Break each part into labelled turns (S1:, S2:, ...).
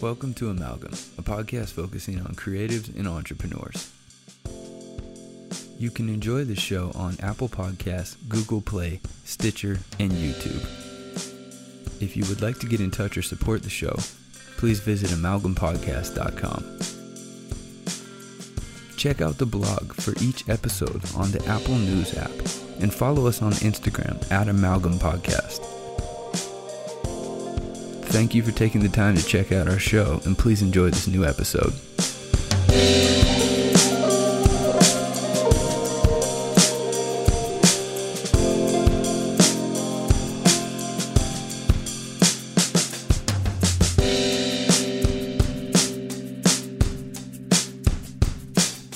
S1: Welcome to Amalgam, a podcast focusing on creatives and entrepreneurs. You can enjoy the show on Apple Podcasts, Google Play, Stitcher, and YouTube. If you would like to get in touch or support the show, please visit amalgampodcast.com. Check out the blog for each episode on the Apple News app and follow us on Instagram at Amalgam Podcast. Thank you for taking the time to check out our show and please enjoy this new episode.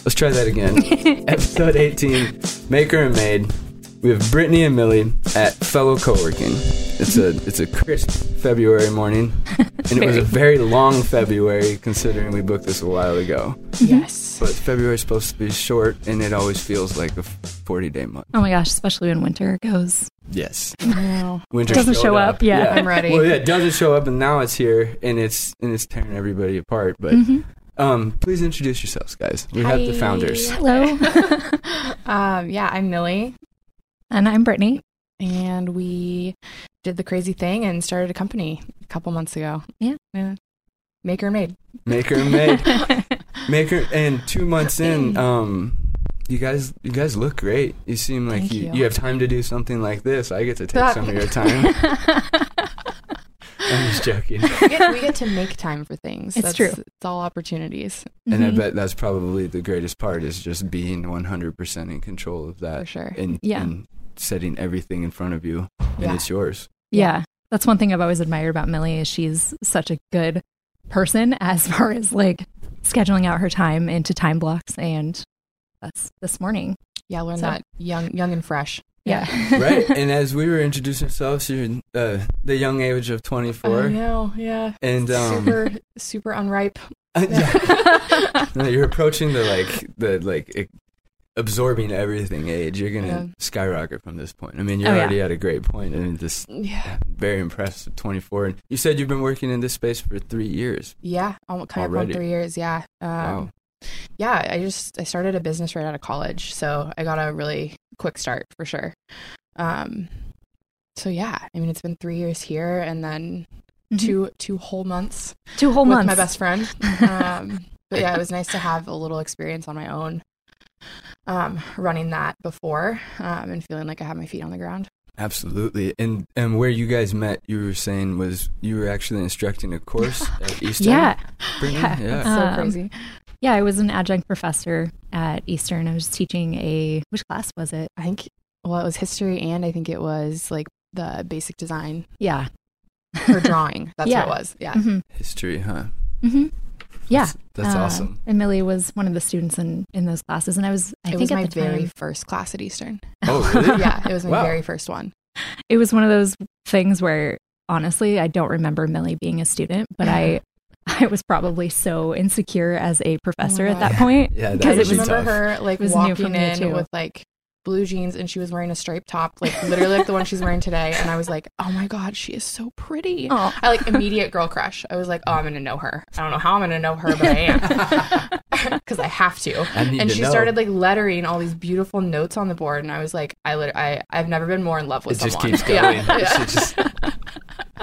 S1: Let's try that again. Episode 18 Maker and Made. We have Brittany and Millie at Fellow Co-working. It's a it's a crisp February morning, and it was a very long February considering we booked this a while ago.
S2: Yes.
S1: But February's supposed to be short, and it always feels like a 40 day month.
S3: Oh my gosh, especially when winter goes.
S1: Yes,
S2: No.
S1: winter
S3: Doesn't show up, yeah.
S2: I'm ready.
S1: Well, yeah, it doesn't show up, and now it's here, and it's and it's tearing everybody apart. But
S3: Mhm.
S1: um, please introduce yourselves, guys. We have the founders.
S3: Hello.
S2: um, yeah, I'm Millie,
S3: and I'm Brittany.
S2: and we did the crazy thing and started a company a couple months ago.
S3: Yeah.
S2: Yeah. Maker and made.
S1: Maker and made. Maker and two months in, um, you guys, you guys look great. You seem like you,
S2: you.
S1: you have time to do something like this. I get to take
S2: That-
S1: some of your time. I'm just joking.
S2: We get, we get to make time for things.
S3: It's
S2: That's,
S3: true.
S2: It's all opportunities
S1: And I
S3: Mhm.
S1: bet that's probably the greatest part is just being 100% in control of that.
S2: for sure.
S1: and,
S3: Yeah.
S1: and setting everything in front of you, and
S2: Yeah.
S1: it's yours.
S3: Yeah. That's one thing I've always admired about Millie is she's such a good person as far as like scheduling out her time into time blocks and that's this morning.
S2: Yeah, learn
S3: So-
S2: that young, young and fresh.
S3: Yeah.
S1: right. And as we were introducing ourselves, you're uh, the young age of 24.
S2: I know. Yeah.
S1: And um,
S2: super, super unripe.
S1: yeah. No, you're approaching the like the like absorbing everything age. You're gonna
S2: Yeah.
S1: skyrocket from this point. I mean, you're
S3: Oh, yeah.
S1: already at a great point, and just
S2: Yeah.
S1: very impressed at 24. And you said you've been working in this space for three years.
S2: Yeah. Almost kind of
S1: Already.
S2: around three years. Yeah. Um,
S1: Wow.
S2: yeah i just i started a business right out of college so i got a really quick start for sure um so yeah i mean it's been three years here and then
S3: Mhm.
S2: two two whole months
S3: two whole
S2: with
S3: months.
S2: my best friend um but yeah it was nice to have a little experience on my own um running that before um and feeling like i had my feet on the ground
S1: Absolutely. And and where you guys met, you were saying was you were actually instructing a course at Eastern.
S3: yeah.
S1: Brittany?
S3: yeah.
S1: Yeah.
S2: so
S3: Um,
S2: crazy
S3: Yeah, I was an adjunct professor at Eastern. I was teaching a which class was it?
S2: i think well it was history and i think it was like the basic design
S3: Yeah.
S2: for drawing that's
S3: Yeah.
S2: what it was yeah
S3: hmm
S1: History, huh?
S3: hmm Yeah.
S1: That's, that's
S3: Uh,
S1: awesome.
S3: And Millie was one of the students in in those classes, and I was I
S2: it
S3: think
S2: was
S3: at
S2: my
S3: the
S2: very
S3: time
S2: first class at eastern
S1: Oh, really?
S2: yeah, it was my
S1: Wow.
S2: very first one.
S3: it was one of those things where honestly I don't remember Millie being a student, but I I was probably so insecure as a professor
S2: Oh
S3: at that point.
S1: Yeah,
S3: Because
S2: I
S3: it was
S2: remember
S1: tough.
S2: her like
S3: it was new for me,
S2: in
S3: too.
S2: with like blue jeans and she was wearing a striped top, like literally like the one she's wearing today. And I was like, oh my god, she is so pretty.
S3: Oh,
S2: I like immediate girl crush. I was like, oh, I'm gonna know her. I don't know how I'm gonna know her, but I am because I have to.
S1: I
S2: And
S1: to
S2: she
S1: know.
S2: started like lettering all these beautiful notes on the board, and I was like, I lit- I I've never been more in love with
S1: It just keeps going.
S2: Yeah, yeah.
S1: It just-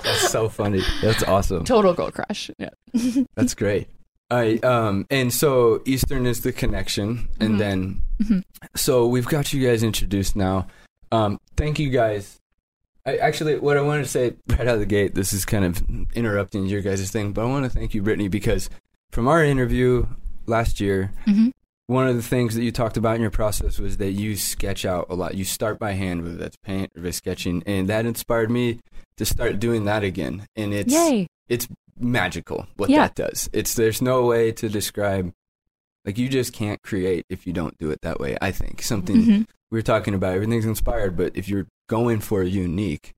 S1: That's so funny. That's awesome.
S2: Total girl crush. Yeah.
S1: That's great. Right. Um, and so Eastern is the connection, and
S2: Mhm.
S1: then
S3: Mhm.
S1: so we've got you guys introduced now. Um, thank you guys. I actually, what I wanted to say right out of the gate, this is kind of interrupting your guys' thing, but I want to thank you, Brittany, because from our interview last year,
S3: Mhm.
S1: one of the things that you talked about in your process was that you sketch out a lot. You start by hand, whether that's paint or sketching, and that inspired me to start doing that again. And it's
S3: yay!
S1: it's magical what
S3: Yeah.
S1: that does. It's there's no way to describe like you just can't create if you don't do it that way. I think something
S3: Mhm.
S1: we are talking about everything's inspired, but if you're going for unique,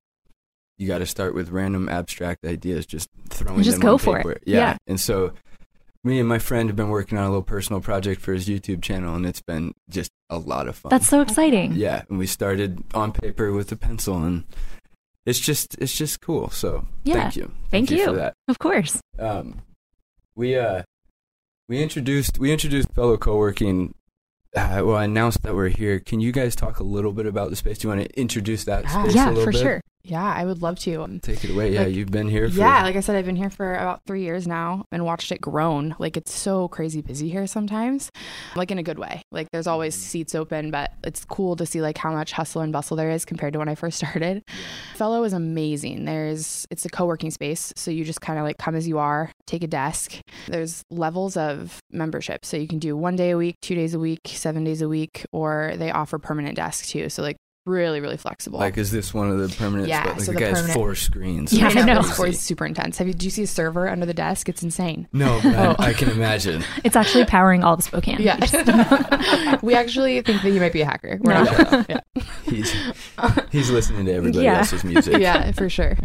S1: you got to start with random abstract ideas, just throwing
S3: Just
S1: them
S3: go for it.
S1: paper.
S3: Yeah.
S1: And so me and my friend have been working on a little personal project for his YouTube channel, and it's been just a lot of fun.
S3: That's so exciting.
S1: yeah, and we started on paper with a pencil, and it's just it's just cool. So
S3: Yeah.
S1: thank you,
S3: Thank
S1: for
S3: you.
S1: that.
S3: Of course.
S1: Um, we uh we introduced we introduced fellow co-working uh, well, I announced that we're here. Can you guys talk a little bit about the space? Do you want to introduce that a
S3: Yeah, for
S1: bit?
S3: sure.
S2: Yeah, I would love to.
S1: Take it away. Yeah,
S2: Like,
S1: you've been here for
S2: Yeah, like I said, I've been here for about three years now and watched it grown. Like it's so crazy busy here sometimes, like in a good way. Like there's always mm-hmm. seats open, but it's cool to see like how much hustle and bustle there is compared to when I first started. Fellow is amazing. There's it's a co-working space, so you just kind of like come as you are, take a desk. There's levels of membership, so you can do one day a week, two days a week, seven days a week, or they offer permanent desks too. So like really, really flexible.
S1: Like, is this one of the permanent?
S2: Yeah,
S1: spots? Like
S2: so
S1: the,
S2: the
S1: guy has four screens.
S3: Yeah,
S1: That's
S3: I know.
S2: It's
S1: crazy.
S2: always super intense. Have you? Do you see a server under the desk? It's insane.
S1: No, but
S2: Oh.
S1: I, I can imagine.
S3: It's actually powering all the Spokane.
S2: Yeah. we actually think that he might be a hacker. We're
S3: No.
S2: not sure. Yeah.
S1: He's he's listening to everybody
S3: Yeah.
S1: else's music.
S2: yeah, for sure.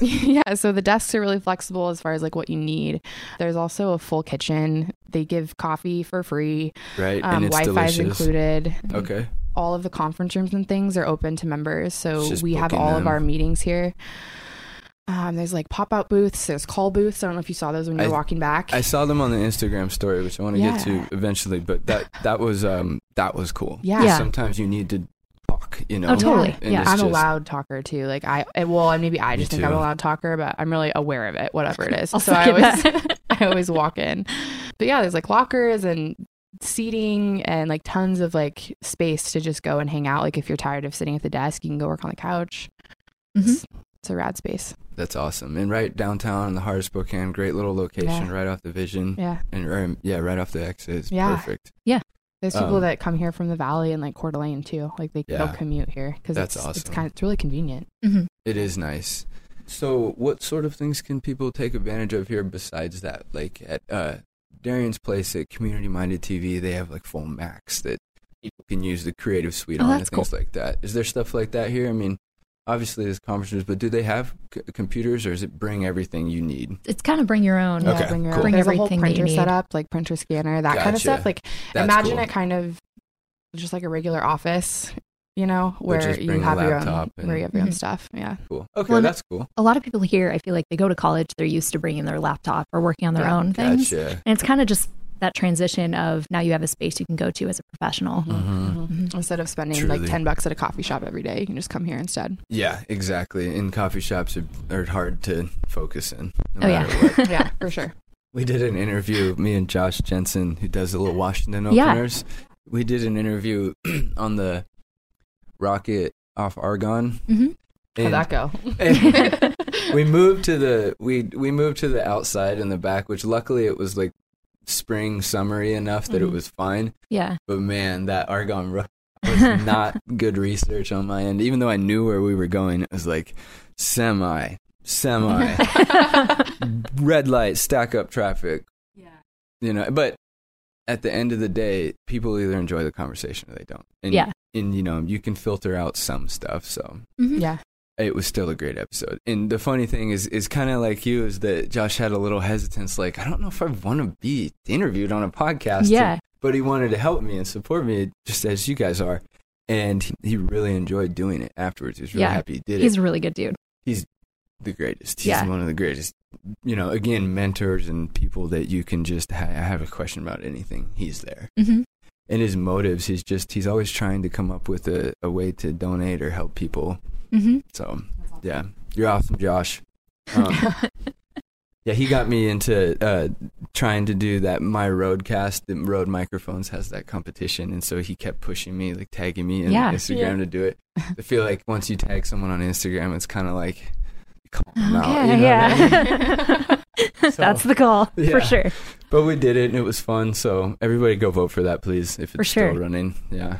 S2: yeah, so the desks are really flexible as far as like what you need. There's also a full kitchen. They give coffee for free.
S1: Right,
S2: Um,
S1: and it's
S2: Wi-Fi is included.
S1: Okay.
S2: All of the conference rooms and things are open to members. So we have all
S1: them.
S2: of our meetings here. Um, there's like pop out booths. There's call booths. I don't know if you saw those when you
S1: I-
S2: were walking back.
S1: I saw them on the Instagram story, which I want to get to eventually. But that that was um that was cool.
S2: Yeah.
S1: 'Cause
S3: Yeah.
S1: Sometimes you need to talk. You know.
S3: Oh, totally.
S1: And
S3: Yeah.
S2: I'm a loud talker too. Like I, I- well, and maybe I
S1: Me
S2: just think I'm a loud talker, but I'm really aware of it, whatever it is.
S3: I'll
S2: so I always,
S3: that.
S2: I always walk in. But yeah, there's like lockers and seating and like tons of like space to just go and hang out. Like if you're tired of sitting at the desk, you can go work on the couch.
S3: Mhm.
S2: It's, it's a rad space.
S1: That's awesome. And right downtown in the heart of Spokane, great little location,
S2: Yeah.
S1: right off the Vision,
S2: Yeah.
S1: and or, yeah, right off the exit. It's
S2: Yeah.
S1: perfect. Yeah.
S2: There's people
S1: Um,
S2: that come here from the valley and like Coeur d'Alene too. Like they
S1: Yeah.
S2: they'll commute here because
S1: That's
S2: it's, It's
S1: awesome.
S2: kind of, it's really convenient.
S3: Mhm.
S1: It is nice. So, what sort of things can people take advantage of here besides that? Like at uh, Darian's place at Community Minded TV, they have like full Macs that people can use the Creative Suite
S3: Oh,
S1: on and
S3: that's
S1: things like that. Is there stuff like that here? I mean, obviously there's conferences, but do they have c- computers, or is it bring everything you need?
S3: It's kind of bring your own.
S2: Yeah,
S1: Okay,
S2: bring your
S1: cool.
S2: own.
S3: Bring
S2: There's a whole
S3: everything that you
S2: printer
S3: need.
S2: set up, like printer scanner, that kind of stuff. Like
S1: That's
S2: imagine
S1: cool.
S2: it kind of just like a regular office, you know, where you have your own,
S1: and-
S2: where you have your own
S3: Mhm.
S2: stuff. Yeah,
S1: Cool. Okay,
S3: Well,
S1: that's cool.
S3: A lot of people here, I feel like they go to college, they're used to bringing their laptop or working on their
S2: Yeah.
S3: own things.
S1: Gotcha.
S3: And it's kind of just that transition of now you have a space you can go to as a professional.
S1: Mhm.
S2: Mhm. instead of spending
S1: Truly.
S2: like ten bucks at a coffee shop every day, you can just come here instead.
S1: Yeah, exactly. And coffee shops are, are hard to focus in. No
S3: Oh, yeah.
S1: what.
S2: yeah, for sure.
S1: We did an interview, me and Josh Jensen, who does the little Washington
S3: Yeah.
S1: openers. We did an interview on the rocket off Argonne.
S3: hmm
S2: How'd that go?
S1: we moved to the we we moved to the outside in the back, which luckily it was like spring summery enough that it
S2: Mhm.
S1: was fine.
S3: Yeah.
S1: But man, that Argonne ro- was not good research on my end. Even though I knew where we were going, it was like semi, semi, red light, stack up traffic,
S2: yeah.
S1: you know but at the end of the day people either enjoy the conversation or they don't and
S3: Yeah.
S1: and you know you can filter out some stuff so
S3: Mhm.
S2: Yeah.
S1: it was still a great episode and the funny thing is is kind of like you is that josh had a little hesitance like i don't know if i want to be interviewed on a podcast
S3: Yeah.
S1: but he wanted to help me and support me just as you guys are and he, he really enjoyed doing it afterwards he was really
S3: Yeah.
S1: happy he did
S3: He's
S1: it He's
S3: a really good dude.
S1: The greatest. He's
S3: Yeah.
S1: one of the greatest. You know again mentors and people that you can just ha- have a question about anything. He's there.
S3: Hmm
S1: and his motives he's just he's always trying to come up with a, a way to donate or help people.
S3: Hmm
S1: so yeah. You're awesome josh. Um, yeah he got me into uh, trying to do that my roadcast the Rode microphones has that competition. And so he kept pushing me like tagging me on
S3: Yeah.
S1: instagram
S2: Yeah.
S1: to do it. I feel like once you tag someone on instagram it's kind of like you call them out,
S3: Okay,
S1: you know what I mean?
S3: yeah.
S1: So-
S3: That's the goal
S1: Yeah.
S3: for sure.
S1: But we did it and it was fun. So everybody go vote for that, please, if it's
S3: For sure.
S1: still running. Yeah.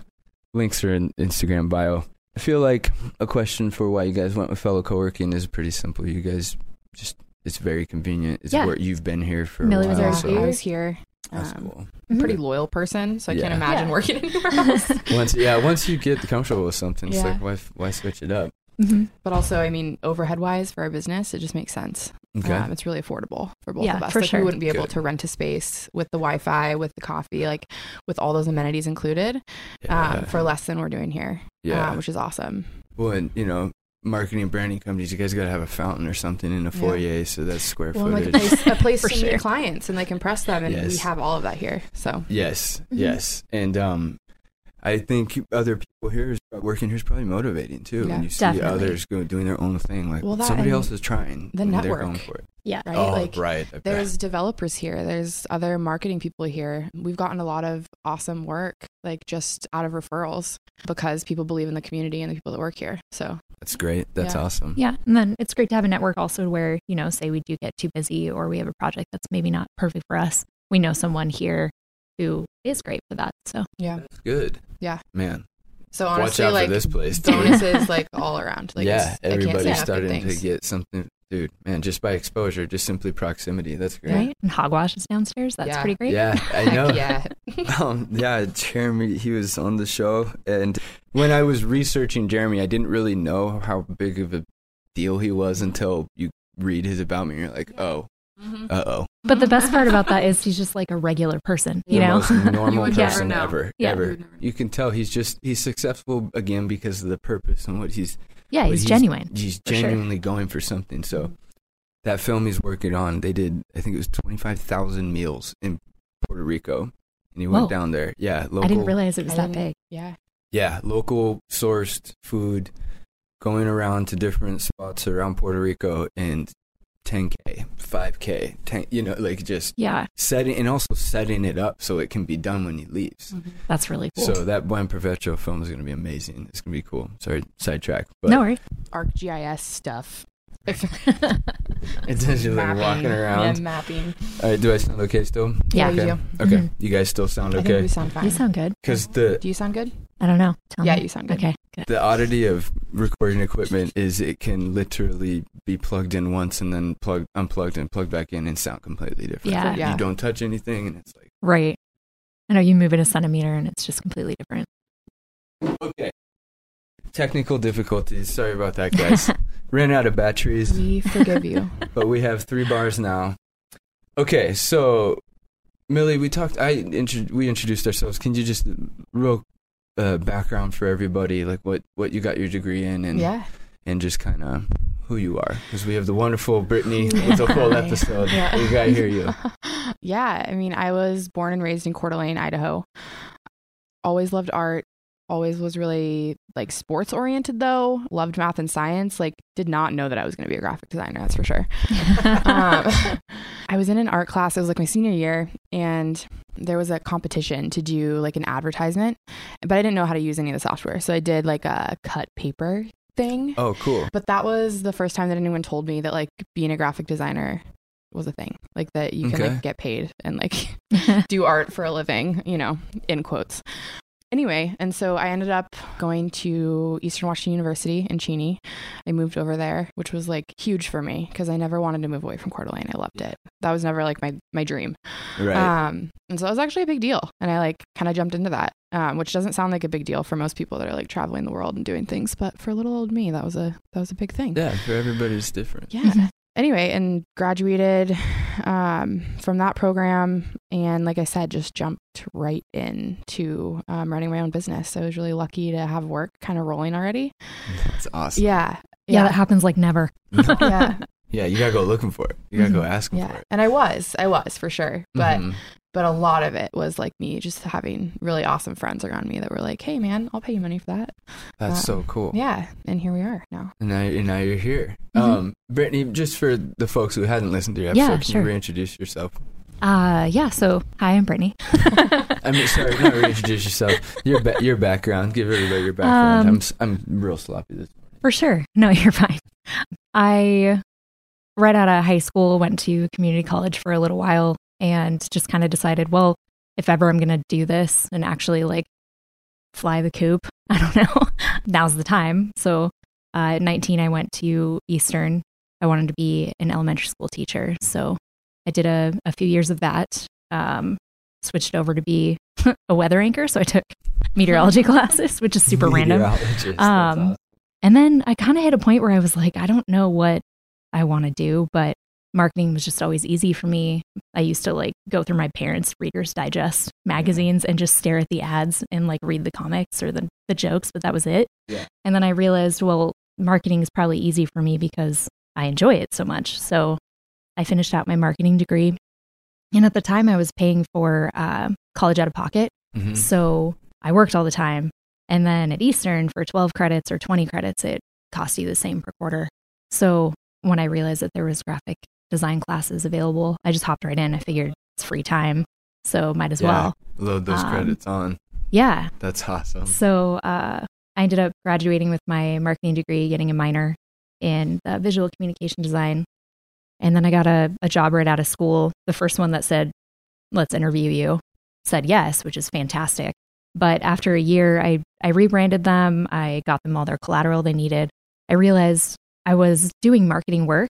S1: Links are in Instagram bio. I feel like a question for why you guys went with fellow co-working is pretty simple. You guys just, it's very convenient. It's
S3: Yeah.
S1: where you've been here for
S3: Millie
S1: a
S3: was
S1: while.
S3: there
S2: Yeah,
S1: so
S2: I was here.
S1: that's
S2: Um,
S1: cool.
S2: I'm a pretty loyal person, so I can't imagine
S3: Yeah.
S2: working anywhere else.
S1: Once, yeah, once you get comfortable with something, it's
S2: Yeah.
S1: like, why, why switch it up?
S3: Hmm
S2: but also, I mean, overhead wise for our business, it just makes sense.
S1: Okay.
S2: Um, it's really affordable for both
S3: Yeah,
S2: of us.
S3: for
S2: like
S3: sure.
S2: we wouldn't be able
S1: Good.
S2: to rent a space with the Wi-Fi, with the coffee, like with all those amenities included,
S1: yeah.
S2: um, for less than we're doing here.
S1: yeah.
S2: uh, which is awesome.
S1: well, and, you know, marketing and branding companies, you guys got to have a fountain or something in a
S2: Yeah.
S1: foyer, so that's square
S2: Well, and, like a
S1: footage.
S2: place, a place
S3: For
S2: to
S3: sure.
S2: meet clients and like impress them, and we have all of that here. So
S1: Yes,
S3: Mhm.
S1: yes, and um, I think other people here is working here is probably motivating too.
S2: Yeah.
S1: when you see
S3: Definitely.
S1: others go doing their own thing, like
S2: Well, that
S1: somebody else is trying.
S2: the
S1: and They're
S2: network.
S1: going for it.
S3: Yeah.
S2: right,
S1: oh,
S2: like
S1: right. I bet.
S2: there's developers here. There's other marketing people here. We've gotten a lot of awesome work, like just out of referrals, because people believe in the community and the people that work here. So
S1: That's great. That's
S2: Yeah.
S1: awesome.
S3: Yeah. And then it's great to have a network also where, you know, say we do get too busy or we have a project that's maybe not perfect for us. We know someone here who is great for that. So
S2: yeah.
S1: That's good.
S2: Yeah.
S1: man.
S2: So
S1: Watch
S2: honestly,
S1: out
S2: like
S1: for this place. Too.
S2: bonuses like all around. Like
S1: yeah,
S2: it's- I can't say
S1: everybody's starting to get something, dude. Man, just by exposure, just simply proximity. That's great.
S3: right. And Hogwash is downstairs. That's
S2: Yeah.
S3: pretty great.
S1: Yeah, I know.
S2: yeah.
S1: um, yeah, Jeremy, he was on the show, and when I was researching Jeremy, I didn't really know how big of a deal he was until you read his about me. and You're like, oh,
S2: Mhm.
S1: uh oh,
S3: But the best part about that is he's just like a regular person, you
S1: the
S3: know?
S1: most normal
S2: would
S3: never
S1: person
S2: know.
S1: ever,
S3: Yeah.
S1: ever.
S2: You would never know.
S1: You can tell he's just he's successful again because of the purpose and what he's
S3: yeah,
S1: what
S3: he's genuine.
S1: He's
S3: for sure.
S1: genuinely going for something. So that film he's working on, they did I think it was twenty five thousand meals in Puerto Rico, and he went
S3: Whoa.
S1: down there. Yeah, local.
S3: I didn't realize it was that big.
S2: Yeah.
S1: Yeah, local sourced food, going around to different spots around Puerto Rico, and 10k, 5k, 10, you know, like just
S3: Yeah,
S1: setting and also setting it up so it can be done when he leaves. Mm-hmm.
S3: that's really cool.
S1: So that Buen Provecho film is going to be amazing. It's going to be cool. Sorry, sidetrack, but
S3: no worries.
S2: ArcGIS stuff.
S1: it's just like walking around.
S2: Yeah, mapping.
S1: All right, do I sound okay still?
S3: Yeah,
S2: you
S1: okay.
S2: do.
S1: Okay,
S3: Mhm.
S1: you guys still sound
S2: I think
S1: okay?
S2: we sound fine.
S3: You sound good.
S1: Because the
S2: Do you sound good?
S3: I don't know. Tell
S2: yeah,
S3: me.
S2: you sound good.
S3: Okay, good.
S1: the oddity of recording equipment is it can literally be plugged in once and then plugged unplugged and plugged back in and sound completely different.
S3: Yeah.
S2: Yeah.
S1: You don't touch anything and it's like
S3: Right. I know you move it a centimeter and it's just completely different.
S1: okay. Technical difficulties. Sorry about that, guys. Ran out of batteries,
S2: We forgive you.
S1: but we have three bars now. Okay, so Millie, we talked. I intro- we introduced ourselves. Can you just real uh, background for everybody, like what what you got your degree in, and
S2: yeah.
S1: and just kind of who you are, because we have the wonderful Brittany with a full episode.
S2: Yeah.
S1: We gotta hear you.
S2: yeah. I mean, I was born and raised in Coeur d'Alene, Idaho. Always loved art. Always was really like sports oriented though. Loved math and science. Like, did not know that I was going to be a graphic designer. That's for sure. um, I was in an art class. It was like my senior year, and there was a competition to do like an advertisement, but I didn't know how to use any of the software, so I did like a cut paper thing.
S1: Oh, cool.
S2: But that was the first time that anyone told me that like being a graphic designer was a thing, like that you can
S1: Okay.
S2: like get paid and like do art for a living, you know, in quotes. Anyway, and so I ended up going to Eastern Washington University in Cheney. I moved over there, which was like huge for me because I never wanted to move away from Coeur d'Alene. I loved it. That was never like my my dream.
S1: Right.
S2: Um, and so it was actually a big deal, and I like kind of jumped into that, um, which doesn't sound like a big deal for most people that are like traveling the world and doing things, but for little old me, that was a that was a big thing.
S1: yeah, for everybody it's different.
S2: Yeah.
S3: Mhm.
S2: Anyway, and graduated um, from that program, and like I said, just jumped right into um, running my own business. So I was really lucky to have work kind of rolling already.
S1: That's awesome.
S2: Yeah.
S3: yeah, that happens like never.
S2: yeah.
S1: yeah, you gotta go looking for it. You gotta go
S3: Mhm.
S1: asking for
S2: Yeah.
S1: it.
S2: And I was, I was for sure. But
S1: Mhm.
S2: But a lot of it was like me just having really awesome friends around me that were like, "Hey, man, I'll pay you money for that."
S1: that's
S2: um,
S1: so cool.
S2: Yeah, and here we are now.
S1: And now, and now you're here.
S3: Mhm.
S1: Um, Brittany, just for the folks who hadn't listened to your
S3: Yeah,
S1: episode, can
S3: sure.
S1: you reintroduce yourself?
S3: Uh, yeah. So, hi, I'm Brittany.
S1: I mean, sorry, not reintroduce yourself. Your ba- your background. Give everybody your background.
S3: Um,
S1: I'm s- I'm real sloppy. This.
S3: For sure. No, you're fine. I, right out of high school, went to community college for a little while and just kind of decided, well, if ever I'm going to do this and actually like fly the coop, I don't know, now's the time. So uh, at 19, I went to Eastern. I wanted to be an elementary school teacher. So I did a, a few years of that, um, switched over to be a weather anchor. So I took meteorology classes, which is super random. Um,
S1: awesome.
S3: And then I kind of hit a point where I was like, I don't know what I want to do, but marketing was just always easy for me. I used to like go through my parents' Reader's Digest magazines and just stare at the ads and like read the comics or the, the jokes, but that was it.
S1: Yeah.
S3: And then I realized, well, marketing is probably easy for me because I enjoy it so much. So I finished out my marketing degree. And at the time, I was paying for uh, college out of pocket.
S1: Mhm.
S3: So I worked all the time. And then at Eastern, for 12 credits or 20 credits, it cost you the same per quarter. So when I realized that there was graphic design classes available, I just hopped right in. I figured it's free time. So might as
S1: Yeah.
S3: well.
S1: Load those
S3: Um,
S1: credits on.
S3: Yeah.
S1: That's awesome.
S3: So uh, I ended up graduating with my marketing degree, getting a minor in uh, visual communication design. And then I got a, a job right out of school. The first one that said, let's interview you, said yes, which is fantastic. But after a year, I, I rebranded them. I got them all their collateral they needed. I realized I was doing marketing work,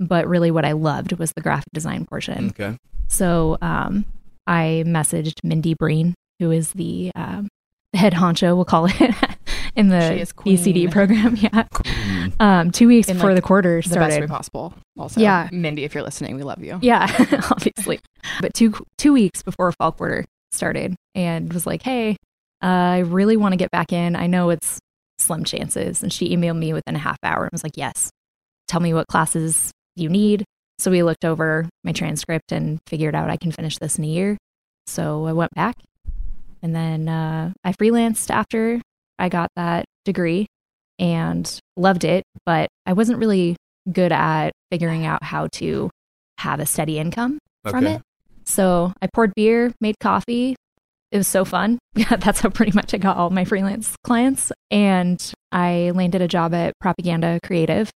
S3: but really what I loved was the graphic design portion.
S1: Okay.
S3: So um, I messaged Mindy Breen, who is the um, head honcho, we'll call it, in the VCD program. Yeah. Um, two weeks
S2: In,
S3: before
S2: like,
S3: the quarter started.
S2: The best way possible. Also,
S3: Yeah.
S2: Mindy, if you're listening, we love you.
S3: Yeah, obviously. But two two weeks before fall quarter started, and was like, "Hey, uh, I really want to get back in. I know it's slim chances." And she emailed me within a half hour and was like, "Yes, tell me what classes you need." So we looked over my transcript and figured out I can finish this in a year. So I went back, and then uh, I freelanced after I got that degree and loved it. But I wasn't really good at figuring out how to have a steady income from it. So I poured beer, made coffee. It was so fun. That's how pretty much I got all my freelance clients. And I landed a job at Propaganda Creative.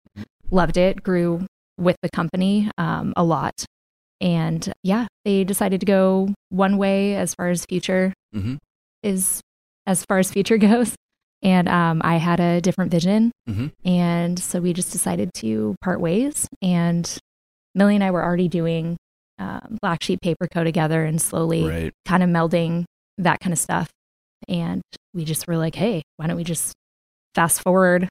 S3: Loved it, grew with the company um, a lot. And yeah, they decided to go one way as far as future
S1: Mm-hmm.
S3: is as far as future goes. And um, I had a different vision.
S1: Mhm.
S3: And so we just decided to part ways. And Millie and I were already doing um, Black Sheep Paper Co. together and slowly
S1: Right.
S3: kind of melding that kind of stuff. And we just were like, hey, why don't we just fast forward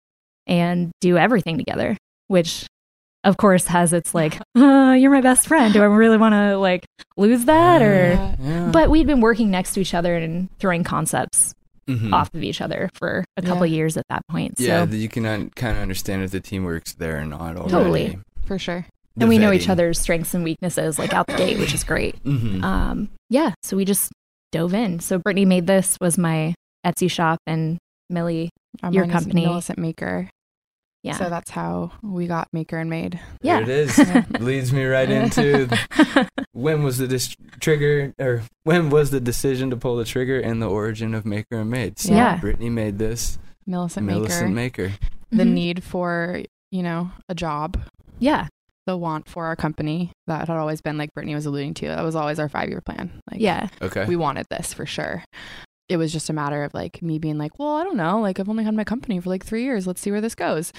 S3: and do everything together? Which, of course, has its like, uh, you're my best friend. Do I really want to like lose that? Or,
S2: Yeah.
S1: Yeah.
S3: but we'd been working next to each other and throwing concepts
S1: Mhm.
S3: off of each other for a couple
S2: Yeah.
S3: years at that point.
S1: Yeah,
S3: so,
S1: that you can un- kind of understand if the team works there or not already.
S3: Totally.
S2: For sure.
S1: The
S3: and we know each other's strengths and weaknesses like out the gate, which is great.
S1: Mhm.
S3: Um, yeah, so we just dove in. So Brittany made this was my Etsy shop, and Millie,
S2: Um,
S3: Your
S2: mine is
S3: company.
S2: Millicent Maker.
S3: Yeah,
S2: So that's how we got Maker and Made.
S3: yeah.
S1: There it is.
S2: Yeah.
S1: Leads me right into when was the dis- trigger or when was the decision to pull the trigger and the origin of Maker and Made? So
S3: Yeah.
S1: Brittany made this.
S2: Millicent,
S1: Millicent
S2: Maker.
S1: Maker.
S2: The
S3: Mhm.
S2: need for, you know, a job.
S3: yeah,
S2: The want for our company that had always been like Brittany was alluding to. That was always our five year plan. Like
S3: yeah,
S1: Okay.
S2: we wanted this for sure. It was just a matter of like me being like, well, I don't know. Like I've only had my company for like three years. Let's see where this goes.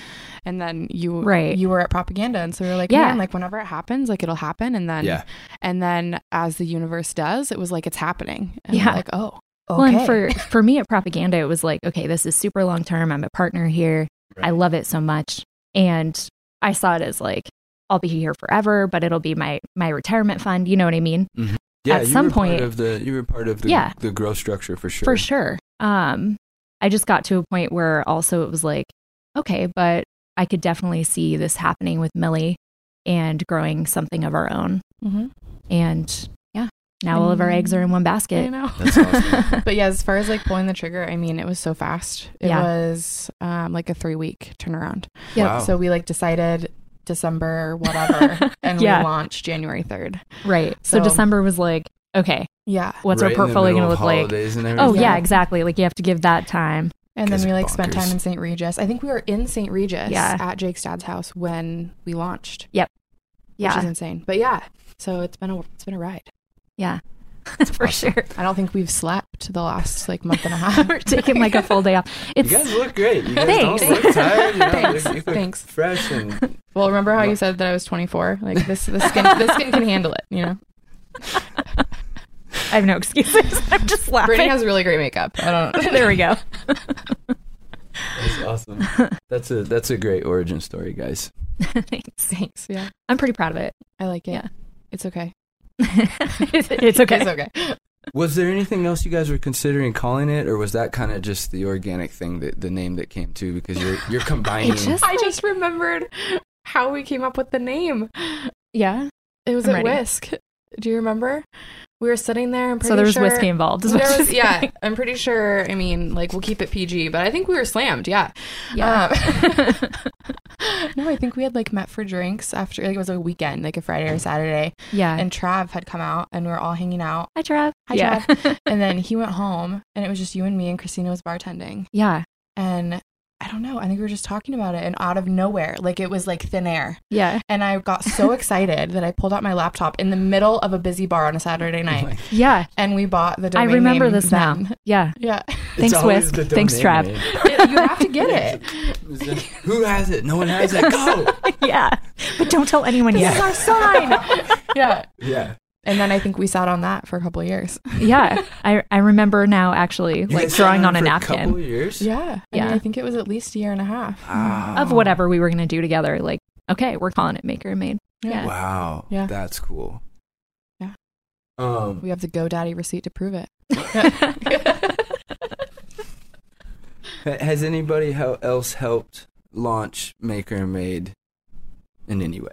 S2: And then you,
S3: Right.
S2: you were at propaganda, and so we were like,
S3: Yeah.
S2: man, like whenever it happens, like it'll happen. And then,
S1: yeah.
S2: and then as the universe does, it was like it's happening. And
S3: Yeah.
S2: like oh, okay.
S3: Well, and for for me at propaganda, it was like, okay, this is super long term. I'm a partner here. I love it so much, and I saw it as like I'll be here forever, but it'll be my my retirement fund. You know what I mean? Mm-hmm.
S1: Yeah,
S3: at
S1: you
S3: some
S1: were part
S3: point-
S1: of the you were part of the
S3: Yeah.
S1: the growth structure for sure.
S3: For sure. Um, I just got to a point where also it was like, okay, but I could definitely see this happening with Millie and growing something of our own.
S2: hmm
S3: And yeah, now all of our eggs are in one
S2: I
S3: basket.
S2: know.
S1: That's awesome.
S2: But yeah, as far as like pulling the trigger, I mean, it was so fast. It
S3: Yeah.
S2: was um, like a three week turnaround.
S3: Yeah.
S1: Wow.
S2: So we like decided December, whatever, and
S3: Yeah.
S2: we launched January 3rd.
S3: right. So,
S2: So-
S3: December was like, okay,
S2: Yeah.
S3: what's
S1: Right
S3: our portfolio going to look like? Oh, yeah,
S2: Yeah.
S3: exactly. Like you have to give that time.
S2: And then we
S1: are
S2: like spent time in St. Regis. I think we were in St. Regis
S3: Yeah.
S2: at Jake's dad's house when we launched, Yep. Yeah. which is insane. But yeah, so it's been a it's been a ride.
S3: Yeah. For
S1: awesome.
S3: sure.
S2: I don't think we've slept the last like month and a half.
S3: We're taking like a full day off.
S1: You
S3: It's
S1: guys look great. You guys
S3: Thanks.
S1: don't look tired. You know,
S2: Thanks.
S1: you look
S2: Thanks.
S1: fresh and
S2: Well, remember how you said that I was 24? Like this, the skin, the skin can handle it. You know,
S3: I have no excuses. I'm just laughing.
S2: Brittany has really great makeup. I don't.
S3: there we go.
S1: that's awesome. That's a that's a great origin story, guys.
S3: Thanks.
S2: Thanks. Yeah,
S3: I'm pretty proud of it.
S2: I like it.
S3: Yeah.
S2: It's okay.
S3: It's, it's okay.
S2: It's okay.
S1: Was there anything else you guys were considering calling it, or was that kind of just the organic thing that the name that came to because you're you're combining?
S3: just-
S2: I just remembered how we came up with the name.
S3: Yeah.
S2: It was
S3: I'm
S2: at
S3: ready.
S2: Whisk. Do you remember? We were sitting there. I'm
S3: So there was
S2: sure,
S3: whiskey involved. is
S2: There was, yeah,
S3: saying.
S2: I'm pretty sure. I mean, like we'll keep it PG, but I think we were slammed. Yeah,
S3: Yeah.
S2: Um, no, I think we had like met for drinks after like it was a weekend, like a Friday or Saturday,
S3: yeah.
S2: and Trav had come out, and we were all hanging out.
S3: Hi, Trav.
S2: Hi,
S3: yeah.
S2: And then he went home, and it was just you and me, and Christina was bartending,
S3: yeah.
S2: and. I don't know. I think we were just talking about it, and out of nowhere, like it was like thin air.
S3: Yeah.
S2: And I got so excited that I pulled out my laptop in the middle of a busy bar on a Saturday oh night,
S3: Yeah.
S2: and we bought the.
S3: I remember
S2: name
S3: this now.
S2: then.
S3: Yeah.
S2: Yeah,
S3: Thanks,
S1: always
S3: Whisk. Thanks,
S1: domain
S3: Trav.
S2: you have to get it.
S1: Is it- Who has it? No one has it. Go.
S3: yeah. But don't tell anyone
S2: This
S3: yet.
S2: is our sign. yeah,
S1: Yeah.
S2: And then I think we sat on that for a couple of years.
S3: yeah. I, I remember now actually
S1: You
S3: like drawing on a
S1: for
S3: napkin
S1: couple years.
S2: Yeah, I
S3: Yeah.
S2: mean, I think it was at least a year and a half.
S1: Wow.
S3: of whatever we were going to do together. Like, okay, we're calling it Maker and Made. Yeah.
S1: Wow.
S2: Yeah.
S1: That's cool.
S2: Yeah.
S1: Um.
S2: We have the GoDaddy receipt to prove it.
S1: Has anybody else helped launch Maker and Made in any way?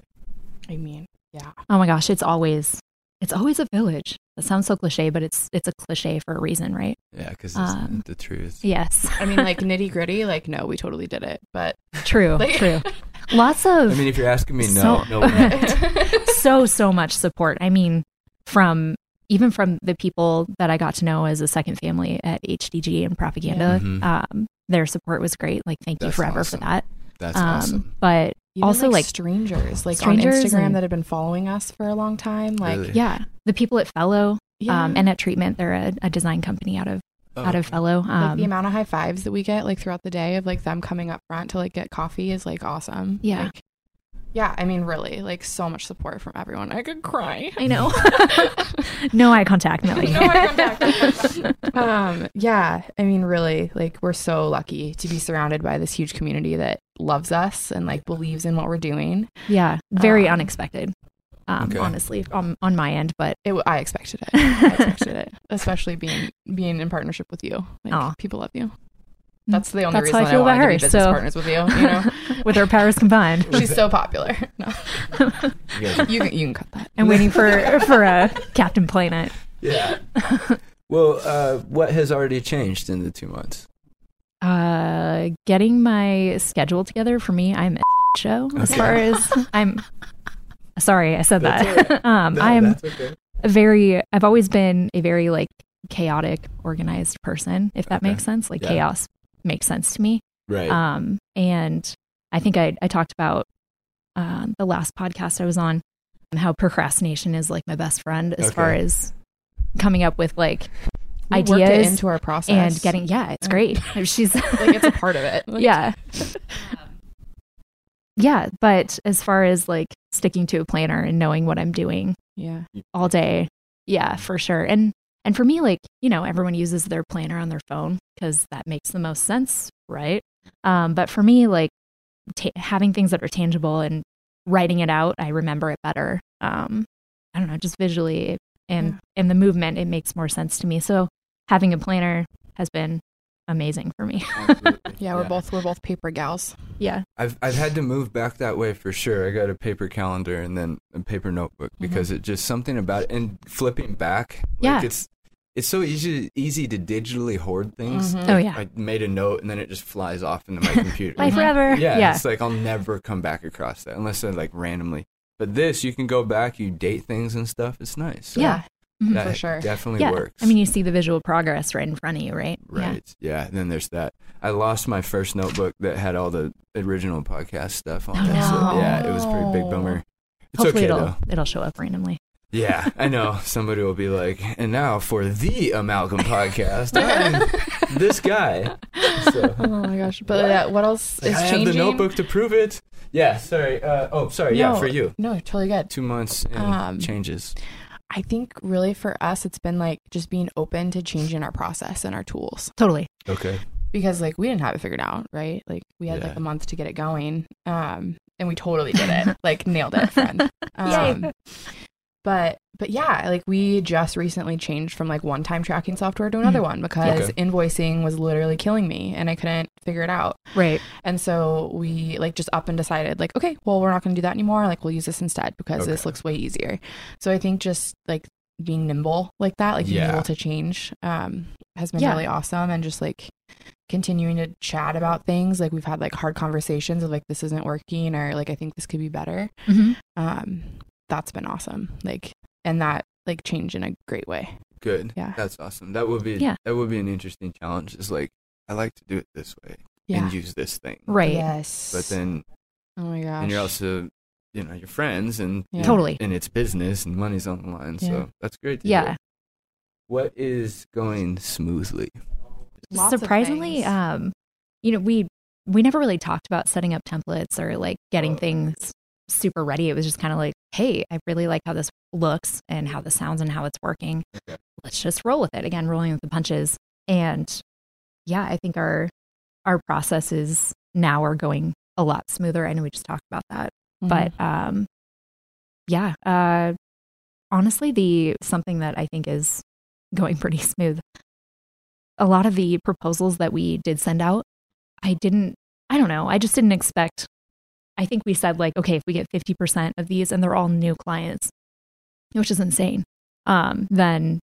S2: I mean, yeah,
S3: Oh my gosh, it's always it's always a village. That sounds so cliche, but it's it's a cliche for a reason, right?
S1: Yeah, because it's
S3: Um,
S1: the truth.
S3: Yes.
S2: I mean, like nitty gritty. Like, no, we totally did it, but
S3: True.
S2: Like-
S3: true. Lots of
S1: I mean, if you're asking me, no,
S3: So-
S1: no. one
S3: so so much support. I mean, from even from the people that I got to know as a second family at HDG and propaganda,
S1: Mhm.
S3: um, their support was great. Like, thank you forever
S1: awesome.
S3: for that.
S1: That's
S3: Um,
S1: awesome.
S3: But
S2: Even,
S3: Also, like,
S2: strangers, like
S3: strangers
S2: on Instagram
S3: and-
S2: that have been following us for a long time. Like,
S1: Really?
S3: yeah, the people at Fellow
S2: yeah.
S3: um, and at Treatment, they're a, a design company out of
S1: Oh,
S3: out of Fellow.
S2: like
S3: Um,
S2: the amount of high fives that we get like throughout the day of like them coming up front to like get coffee is like awesome.
S3: Yeah.
S2: Like, yeah, I mean, really, like so much support from everyone. I could cry.
S3: I know. no eye contact, Millie.
S2: No eye contact. um, yeah, I mean, really, like we're so lucky to be surrounded by this huge community that loves us and like believes in what we're doing.
S3: yeah, very
S2: Um,
S3: unexpected. Um,
S1: Okay.
S3: honestly, on on my end, but
S2: It, w- I expected it. I expected it, especially being being in partnership with you. Like,
S3: Aw.
S2: people love you. That's the only
S3: That's
S2: reason
S3: how I feel
S2: wanted
S3: about
S2: to be
S3: her,
S2: business
S3: so-
S2: partners with you. You know,
S3: with our powers combined,
S2: she's so popular. No,
S1: You
S2: can you can cut that.
S3: I'm waiting for for a Captain Planet.
S1: yeah. Well, uh, what has already changed in the two months?
S3: Uh, getting my schedule together for me, I'm a show as far as I'm. Sorry, I said
S1: That's
S3: that. um,
S1: No,
S3: I'm
S1: okay.
S3: a very. I've always been a very like chaotic, organized person. If that
S1: Okay.
S3: makes sense, like
S1: Yeah.
S3: chaos makes sense to me.
S1: Right.
S3: Um, and I think I, I talked about uh, the last podcast I was on and how procrastination is like my best friend as
S1: Okay.
S3: far as coming up with like
S2: We work it
S3: ideas
S2: into our process
S3: and getting yeah, it's great. She's
S2: like it's a part of it. Like,
S3: yeah. yeah, but as far as like sticking to a planner and knowing what I'm doing
S2: yeah.
S3: all day, yeah, for sure. And and for me, like you know, everyone uses their planner on their phone because that makes the most sense, right? Um, but for me, like ta- having things that are tangible and writing it out, I remember it better. Um, I don't know, just visually and
S2: Yeah.
S3: and the movement, it makes more sense to me. So having a planner has been amazing for me.
S1: Absolutely.
S2: Yeah, we're both we're both paper gals.
S3: yeah,
S1: I've I've had to move back that way for sure. I got a paper calendar and then a paper notebook because it just something about it and flipping back. Like
S3: Yeah.
S1: it's it's so easy easy to digitally hoard things.
S2: Mhm.
S3: Oh, yeah.
S1: I made a note and then it just flies off into my computer.
S3: bye forever.
S1: yeah,
S3: yeah.
S1: it's like I'll never come back across that unless I like randomly. But this, you can go back, you date things and stuff. It's nice. So
S3: Yeah. Mhm.
S1: that
S2: for sure.
S1: definitely
S3: yeah.
S1: works.
S3: I mean, you see the visual progress right in front of you, right?
S1: Right. Yeah. And then there's that. I lost my first notebook that had all the original podcast stuff on
S3: Oh,
S1: it.
S3: no.
S1: So, yeah, it was a pretty big bummer. It's
S3: Hopefully
S1: okay
S3: it'll
S1: though.
S3: it'll show up randomly.
S1: Yeah, I know. Somebody will be like, and now for the Amalgam podcast, I'm this guy. So,
S2: Oh my gosh! But uh, what else is I
S1: have
S2: changing?
S1: the notebook to prove it. Yeah, sorry. Uh, oh, sorry. yeah,
S2: No.
S1: for you.
S2: No, totally good.
S1: Two months and
S2: Um,
S1: changes.
S2: I think really for us, it's been like just being open to changing our process and our tools
S3: Totally.
S1: Okay.
S2: because like we didn't have it figured out, right? Like we had
S1: Yeah.
S2: like a month to get it going, um, and we totally did it. like nailed it, friend.
S3: Yay.
S2: Um, but but yeah, like we just recently changed from like one time tracking software to another
S3: Mhm.
S2: one because
S1: Okay.
S2: invoicing was literally killing me and I couldn't figure it out.
S3: Right.
S2: And so we like just up and decided like, okay, well, we're not going to do that anymore. Like we'll use this instead because this looks way easier. So I think just like being nimble like that, like being
S1: Yeah.
S2: able to change, um, has been
S3: Yeah.
S2: really awesome. And just like continuing to chat about things. Like we've had like hard conversations of like, this isn't working or like, I think this could be better.
S3: hmm
S2: Um, that's been awesome. Like, and that like changed in a great way.
S1: Good.
S2: Yeah.
S1: That's awesome. That would be
S3: Yeah.
S1: that would be an interesting challenge. Is like I like to do it this way
S2: Yeah.
S1: and use this thing.
S3: Right.
S2: Yes.
S1: But then
S2: oh my gosh.
S1: and you're also you know your friends and
S2: Yeah.
S3: Totally.
S1: and it's business and money's on the line.
S2: Yeah.
S1: So that's great. To
S3: Yeah.
S1: hear. What is going smoothly?
S2: Lots
S3: Surprisingly, um, you know, we we never really talked about setting up templates or like getting
S1: Oh.
S3: things super ready. It was just kind of like, hey, I really like how this looks and how this sounds and how it's working.
S1: Okay.
S3: Let's just roll with it. Again, rolling with the punches. And yeah, I think our our processes now are going a lot smoother. I know we just talked about that.
S2: Mhm.
S3: But um yeah, uh honestly the something that I think is going pretty smooth. A lot of the proposals that we did send out, I didn't I don't know, I just didn't expect I think we said like, okay, if we get 50% of these and they're all new clients, which is insane. Um then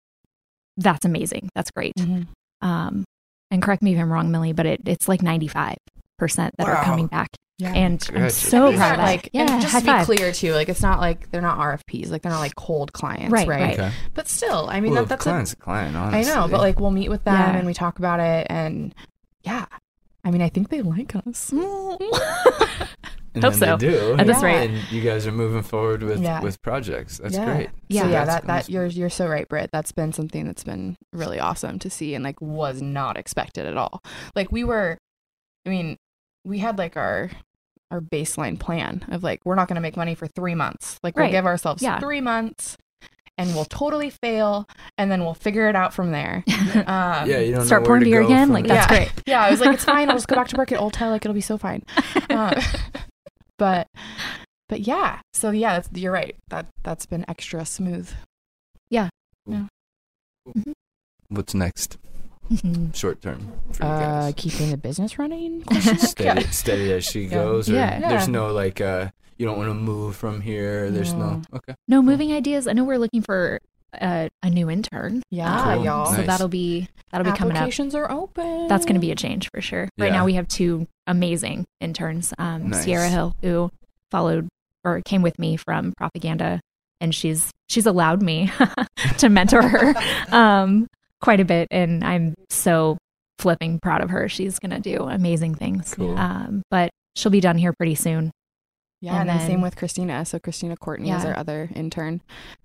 S3: that's amazing. That's great.
S2: Mhm.
S3: Um and correct me if I'm wrong, Millie, but it, it's like 95% that are coming back.
S2: Yeah.
S3: And I'm so
S2: These
S3: proud of that.
S2: like
S3: yeah,
S2: just
S3: high
S2: to be
S3: five.
S2: clear too, like it's not like they're not RFPs, like they're not like cold clients,
S3: Right,
S2: right?
S3: right.
S1: Okay.
S2: But still, I mean
S1: well,
S2: that, that's
S1: client's a client.
S2: a, I
S1: Honestly.
S2: know, but like we'll meet with them
S3: Yeah.
S2: and we talk about it, and yeah, I mean I think they like us.
S1: and
S3: hope
S1: then
S3: so.
S1: They do.
S3: At
S2: this
S1: Yeah.
S2: rate.
S1: and you guys are moving forward with
S2: Yeah.
S1: with projects. That's
S2: yeah.
S1: great.
S3: Yeah.
S2: so yeah,
S1: That's
S2: that that you're you're so right, Britt. That's been something that's been really awesome to see and like was not expected at all. Like we were, I mean, we had like our our baseline plan of like we're not going to make money for three months. Like we'll give ourselves
S3: Yeah.
S2: three months, and we'll totally fail, and then we'll figure it out from there. Um,
S1: yeah, you don't
S3: Start pouring beer again? Like, that's
S2: yeah.
S3: great.
S2: Yeah, I was like, it's fine. I'll just go back to work at Old Town. Like it'll be so fine. Uh, but but yeah, so yeah, that's, you're right. That that's been extra smooth. Yeah. Yeah.
S1: What's next?
S3: Mhm.
S1: Short term for
S2: Uh, keeping the business running.
S1: steady,
S2: yeah.
S1: steady as she
S2: Yeah.
S1: goes. Or
S3: Yeah.
S1: There's no like uh you don't want to move from here. There's no,
S2: No.
S1: okay.
S3: no moving ideas. I know we're looking for a, a new intern.
S2: Yeah,
S1: Cool.
S2: y'all.
S3: So
S1: Nice.
S3: that'll be that'll be coming up.
S2: Applications are open.
S3: That's going to be a change for sure. Right
S1: Yeah.
S3: now we have two amazing interns. Um,
S1: Nice.
S3: Sierra Hill, who followed or came with me from propaganda, and she's she's allowed me to mentor her um, quite a bit, and I'm so flipping proud of her. She's going to do amazing things.
S1: Cool.
S3: Um, but she'll be done here pretty soon.
S2: Yeah, and,
S3: And
S2: then,
S3: then-
S2: same with Christina. So Christina Courtney is our other intern.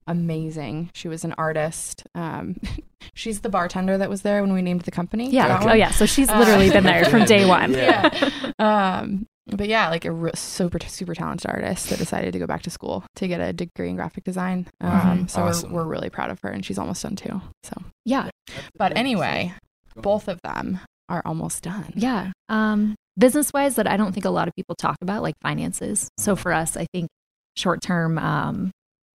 S2: Amazing. She was an artist. Um, she's the bartender that was there when we named the company.
S3: Yeah.
S2: That
S3: Oh
S2: one.
S3: yeah. So she's
S2: Uh,
S3: literally been there from day one.
S1: Yeah.
S2: Um, but yeah, like a re- super super talented artist that decided to go back to school to get a degree in graphic design. Um,
S3: Wow.
S2: so
S1: Awesome.
S2: we're, we're really proud of her, and she's almost done too. So,
S3: Yeah.
S2: but anyway, both of them are almost done.
S3: Yeah. Um, business wise, that I don't think a lot of people talk about, like finances. So for us, I think short term, um,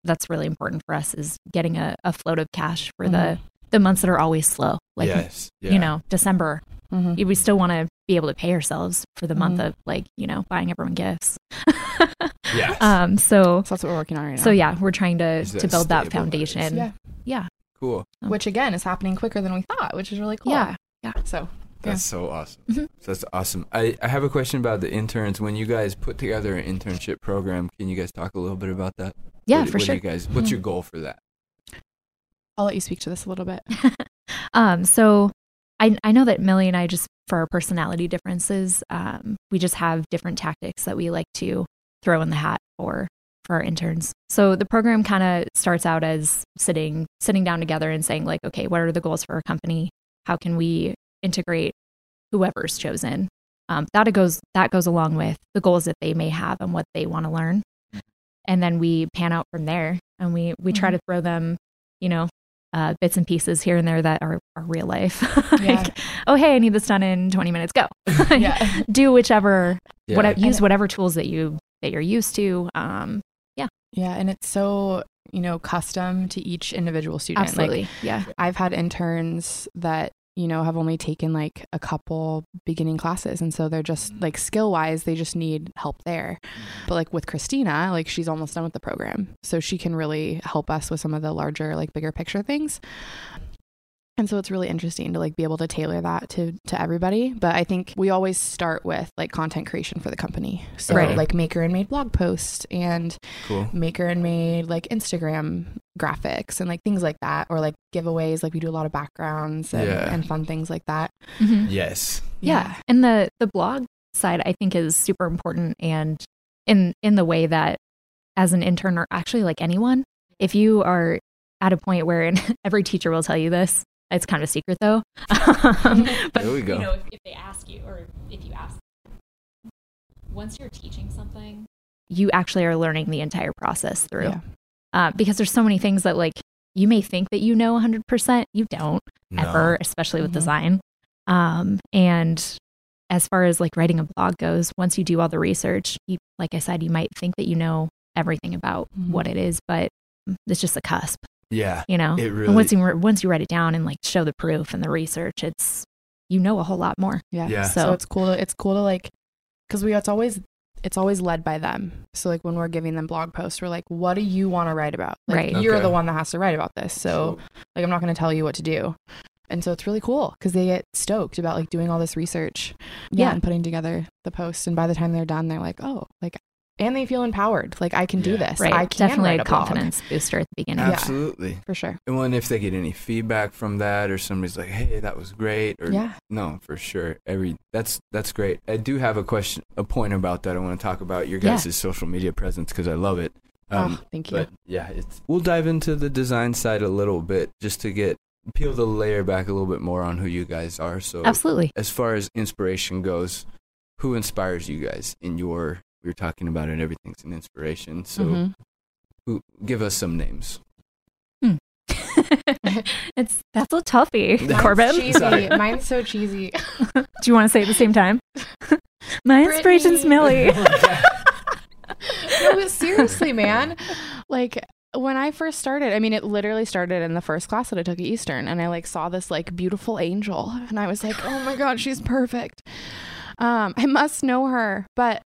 S3: that's really important for us is getting a, a float of cash for the
S2: Mhm.
S3: the months that are always slow. Like
S1: yes. Yeah.
S3: you know, December.
S2: Mhm.
S3: We still want to be able to pay ourselves for the month
S2: Mhm.
S3: of like you know buying everyone gifts.
S1: Yes.
S3: um. So
S2: So that's what we're working on right now.
S3: so yeah, we're trying to to build that
S1: stable
S3: foundation.
S2: yeah,
S3: Yeah.
S1: cool.
S2: which again is happening quicker than we thought, which is really cool.
S3: Yeah. Yeah.
S2: So
S1: That's so awesome.
S3: Mhm.
S1: That's awesome. I, I have a question about the interns. When you guys put together an internship program, can you guys talk a little bit about that?
S3: Yeah,
S1: What-
S3: for
S1: what
S3: sure.
S1: you guys, what's your goal for that?
S2: I'll let you speak to this a little bit.
S3: um, so I I know that Millie and I just for our personality differences, um, we just have different tactics that we like to throw in the hat for for our interns. So the program kind of starts out as sitting sitting down together and saying like, okay, what are the goals for our company? How can we integrate whoever's chosen? Um, that goes that goes along with the goals that they may have and what they want to learn, and then we pan out from there and we we try
S2: Mhm.
S3: to throw them, you know, uh, bits and pieces here and there that are, are real life.
S2: Yeah.
S3: oh hey, I need this done in 20 minutes. Go.
S2: yeah.
S3: Do whichever
S1: Yeah.
S3: whatever use whatever tools that you that you're used to. Um,
S2: yeah, Yeah, and it's so you know, custom to each individual student.
S3: Absolutely.
S2: Like
S3: yeah.
S2: I've had interns that, you know, have only taken like a couple beginning classes. And so they're just mm. like skill wise, they just need help there. Mm. But like with Christina, like she's almost done with the program. So she can really help us with some of the larger, like bigger picture things. And so it's really interesting to like be able to tailor that to to everybody. But I think we always start with like content creation for the company. So
S3: Right.
S2: like maker and made blog posts and
S1: Cool.
S2: maker and made like Instagram graphics and like things like that, or like giveaways. Like we do a lot of backgrounds and,
S1: Yeah.
S2: and fun things like that.
S3: Mhm.
S1: Yes.
S3: yeah and the the blog side i think is super important and in in the way that as an intern or actually like anyone if you are at a point where and every teacher will tell you this it's kind of a secret though um, but
S1: There we go.
S3: you know if, if they ask you or if you ask once you're teaching something you actually are learning the entire process through
S2: Yeah.
S3: uh, because there's so many things that like you may think that you know 100% you don't
S1: No.
S3: ever, especially with
S2: Mhm.
S3: design. Um, and as far as like writing a blog goes, once you do all the research, you, like I said, you might think that you know everything about
S2: Mhm.
S3: what it is, but it's just a cusp,
S1: Yeah.
S3: you know.
S1: It
S3: And
S1: really.
S3: once you re- once you write it down and like show the proof and the research, it's you know a whole lot more.
S2: Yeah.
S1: Yeah.
S2: So,
S3: So-
S2: it's cool. To, it's cool to like, because we it's always it's always led by them. So like when we're giving them blog posts, we're like, what do you want to write about? Like,
S3: Right.
S2: You're
S1: Okay.
S2: the one that has to write about this. So like I'm not going to tell you what to do. And so it's really cool because they get stoked about like doing all this research, yeah,
S3: Yeah.
S2: and putting together the post. And by the time they're done, they're like, oh, like, and they feel empowered. Like I can do this.
S3: Right.
S2: I can
S3: Definitely
S2: write
S3: a
S2: a blog.
S3: confidence booster at the beginning.
S2: Yeah.
S1: Absolutely.
S2: for sure.
S1: And when if they get any feedback from that, or somebody's like, "Hey, that was great," or
S2: Yeah.
S1: no, for sure. Every that's that's great. I do have a question, a point about that. I want to talk about your
S3: Yeah.
S1: guys' social media presence because I love it. Um,
S2: oh, thank you.
S1: but yeah, it's we'll dive into the design side a little bit just to get peel the layer back a little bit more on who you guys are. So
S3: Absolutely.
S1: as far as inspiration goes, who inspires you guys in your? We were talking about it. Everything's an inspiration. So
S2: Mhm.
S1: who give us some names?
S3: it's that's a toughie,
S1: Mine's
S3: Corbin.
S2: Cheesy.
S1: Sorry.
S2: Mine's so cheesy.
S3: Do you want to say it at the same time? My inspiration's
S2: Brittany.
S3: Millie.
S2: no, but seriously, man. Like when I first started, I mean, it literally started in the first class that I took at Eastern, and I like saw this like beautiful angel, and I was like, oh my god, she's perfect. Um, I must know her, but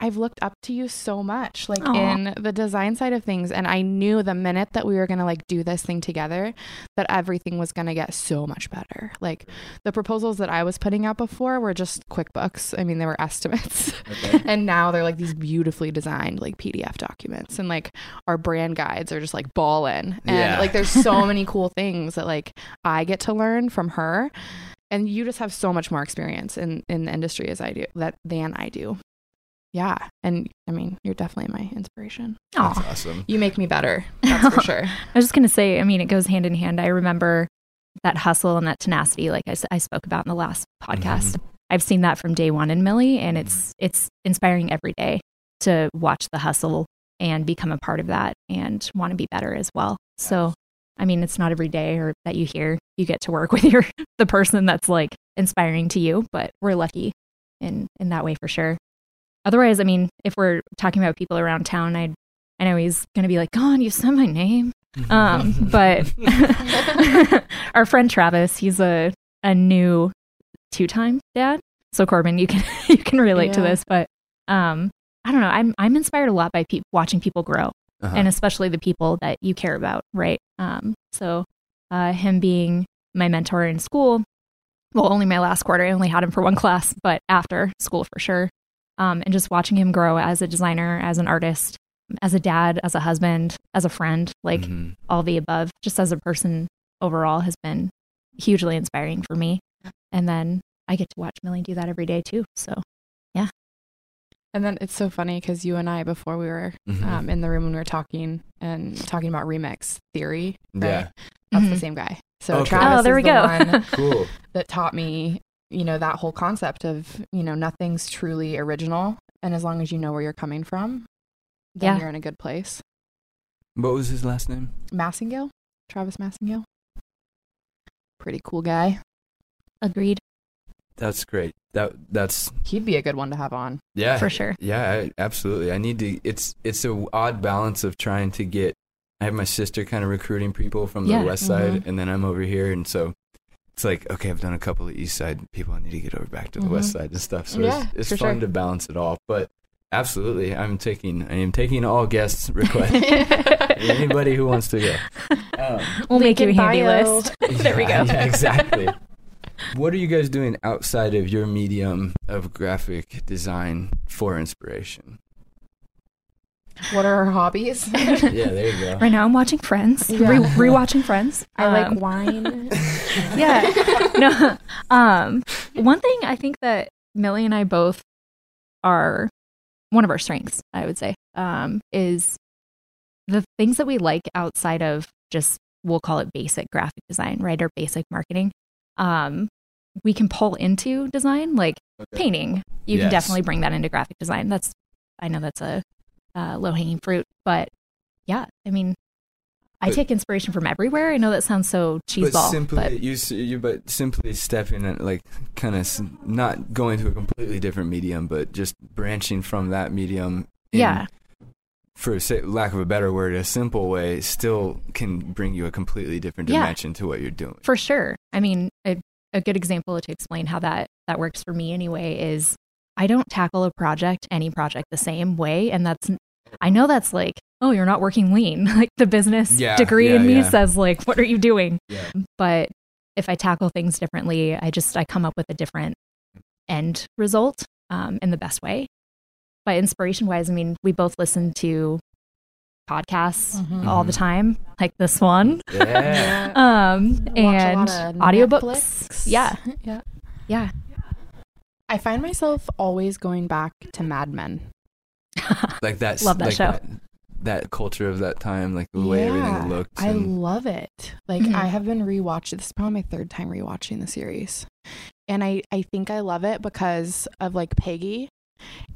S2: I've looked up to you so much, like
S3: Aw.
S2: in the design side of things, and I knew the minute that we were gonna like do this thing together, that everything was gonna get so much better. Like the proposals that I was putting out before were just QuickBooks. I mean, they were estimates.
S1: Okay.
S2: and now they're like these beautifully designed like PDF documents and like our brand guides are just like ballin and
S1: Yeah.
S2: like there's so many cool things that like I get to learn from her and you just have so much more experience in in the industry as I do that than I do. Yeah, and I mean, you're definitely my inspiration.
S1: That's awesome.
S2: You make me better. That's for sure.
S3: I was just going to say, I mean, it goes hand in hand. I remember that hustle and that tenacity, like I spoke about in the last podcast. Mm-hmm. I've seen that from day one in Millie, and it's mm-hmm. it's inspiring every day to watch the hustle and become a part of that and want to be better as well. So, I mean, it's not every day or that you hear you get to work with your the person that's like inspiring to you, but we're lucky in in that way for sure. Otherwise, I mean, if we're talking about people around town, I I know he's gonna be like, "God, you said my name." Um, but our friend Travis, he's a a new two time dad. So Corbin, you can you can relate to this, but um, I don't know. I'm I'm inspired a lot by pe- watching people grow,
S1: Uh-huh.
S3: and especially the people that you care about, right? Um, so uh, him being my mentor in school, well, only my last quarter. I only had him for one class, but after school for sure. Um, and just watching him grow as a designer, as an artist, as a dad, as a husband, as a friend, like
S1: Mhm.
S3: all the above, just as a person overall has been hugely inspiring for me. And then I get to watch Millie do that every day too. So yeah.
S2: And then it's so funny because you and I, before we were
S1: Mhm.
S2: um, in the room when we were talking and talking about remix theory, right?
S1: Yeah.
S2: That's the
S3: Mhm.
S2: same guy. So
S1: Okay.
S2: Travis
S3: Oh, there we
S2: the
S3: go.
S2: one
S1: cool.
S2: that taught me, you know, that whole concept of, you know, nothing's truly original. And as long as you know where you're coming from, then
S3: Yeah.
S2: you're in a good place.
S1: What was his last name?
S2: Massingale, Travis Massingale. Pretty cool guy.
S3: agreed
S1: That's great. That that's
S2: He'd be a good one to have on.
S1: yeah
S3: for sure.
S1: Yeah, I, absolutely. I need to. It's it's a odd balance of trying to get I have my sister kind of recruiting people from the
S3: Yeah.
S1: west side,
S2: Mhm.
S1: and then I'm over here, and so it's like okay, I've done a couple of east side people. I need to get over back to the west
S2: Mhm.
S1: side and stuff. So
S2: Yeah,
S1: it's, it's fun
S2: sure.
S1: to balance it all. But absolutely, I'm taking I am taking all guests requests. Anybody who wants to go. Um,
S3: We'll make you a handy
S2: bio.
S3: list. there we go.
S1: Yeah, yeah, exactly. what are you guys doing outside of your medium of graphic design for inspiration?
S2: what are our hobbies?
S1: Yeah, there you go.
S3: Right now, I'm watching Friends.
S2: Yeah.
S3: Re- rewatching Friends.
S2: I like
S3: Um,
S2: wine.
S3: yeah. no. Um, one thing I think that Millie and I both are one of our strengths, I would say, um, is the things that we like outside of just we'll call it basic graphic design, right, or basic marketing. Um, we can pull into design, like
S1: Okay.
S3: painting. You
S1: Yes.
S3: can definitely bring that into graphic design. That's I know that's a uh, low hanging fruit, but yeah, I mean. I take inspiration from everywhere. I know that sounds so
S1: But
S3: cheeseball,
S1: simply,
S3: but
S1: you, you, but simply stepping in, like, kind of not going to a completely different medium, but just branching from that medium. in-
S3: Yeah.
S1: For say, lack of a better word, a simple way still can bring you a completely different
S3: Yeah.
S1: dimension to what you're doing.
S3: For sure. I mean, a, a good example to explain how that that works for me anyway is I don't tackle a project, any project, the same way, and that's I know that's like, oh, you're not working lean. Like the business
S1: Yeah,
S3: degree
S1: yeah,
S3: in me
S1: yeah.
S3: says, like, what are you doing?
S1: Yeah.
S3: But if I tackle things differently, I just I come up with a different end result um, in the best way. But inspiration wise, I mean, we both listen to podcasts
S2: Mhm.
S3: all the time, like this one
S1: Yeah.
S3: um
S2: Watch
S3: and
S2: lot of
S3: audiobooks
S2: Netflix.
S3: yeah
S2: yeah.
S3: yeah
S2: I find myself always going back to Mad Men.
S1: like that.
S3: Love that
S1: like
S3: show.
S1: That, that culture of that time, like the way everything looked.
S2: I love it. Like
S3: Mhm.
S2: I have been rewatching. This is probably my third time rewatching the series, and I I think I love it because of like Peggy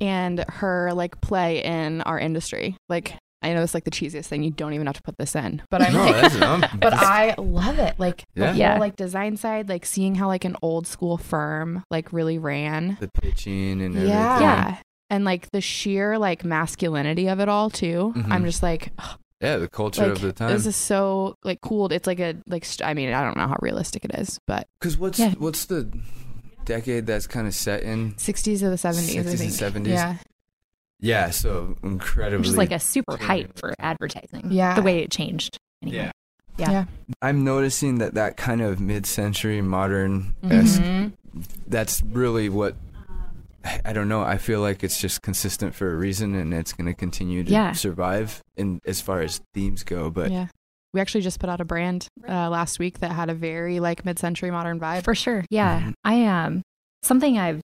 S2: and her like play in our industry. Like I know it's like the cheesiest thing. You don't even have to put this in, but I'm
S1: no,
S2: like,
S1: that's, I'm,
S2: but I love it. Like
S1: Yeah.
S2: the whole
S3: Yeah.
S2: like design side, like seeing how like an old school firm like really ran.
S1: the pitching and everything.
S2: Yeah.
S3: Yeah.
S2: And like the sheer like masculinity of it all too.
S1: Mhm.
S2: I'm just like,
S1: Yeah, the culture
S2: like
S1: of the time.
S2: this is so like cool. It's like a like st- I mean I don't know how realistic it is, but
S1: Because what's
S3: Yeah.
S1: what's the decade that's kind of set in?
S2: 60s or the 70s.
S1: 60s
S2: I
S1: and 70s?
S2: Yeah,
S1: Yeah, so incredibly.
S3: which is like a super
S1: Yeah.
S3: hype for advertising
S2: Yeah.
S3: the way it changed anyway.
S1: Yeah.
S3: Yeah.
S1: I'm noticing that that kind of mid-century modern esque.
S2: Mhm.
S1: That's really what. I don't know. I feel like it's just consistent for a reason, and it's going to continue to
S3: Yeah.
S1: survive. In as far as themes go, but
S2: yeah. We actually just put out a brand uh, last week that had a very like mid-century modern vibe.
S3: for sure yeah
S1: Mhm.
S3: i am something i've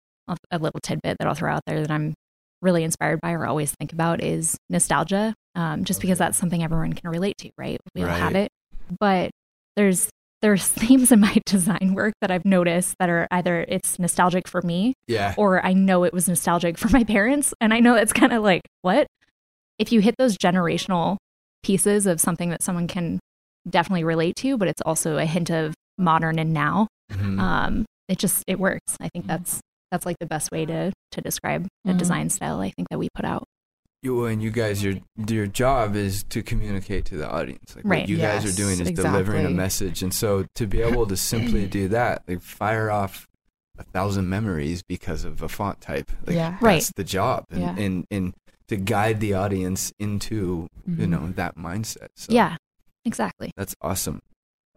S3: a little tidbit that i'll throw out there that i'm really inspired by or always think about is nostalgia um, just because that's something everyone can relate to right we all have it but there's there's themes in my design work that i've noticed that are either it's nostalgic for me
S1: yeah,
S3: or I know it was nostalgic for my parents. And I know it's kind of like, what? If you hit those generational pieces of something that someone can definitely relate to, but it's also a hint of modern and now,
S1: Mhm.
S3: um, it just, it works. I think that's, that's like the best way to, to describe the
S2: Mhm.
S3: design style I think that we put out.
S1: You and you guys, your your job is to communicate to the audience. Like
S3: Right.
S1: What you guys are doing is delivering a message, and so to be able to simply do that, like fire off a thousand memories because of a font type, like,
S2: Yeah.
S1: that's
S3: Right.
S1: the job, and,
S2: Yeah.
S1: and and to guide the audience into you
S2: Mhm.
S1: know that mindset. So
S3: Yeah, exactly.
S1: that's awesome.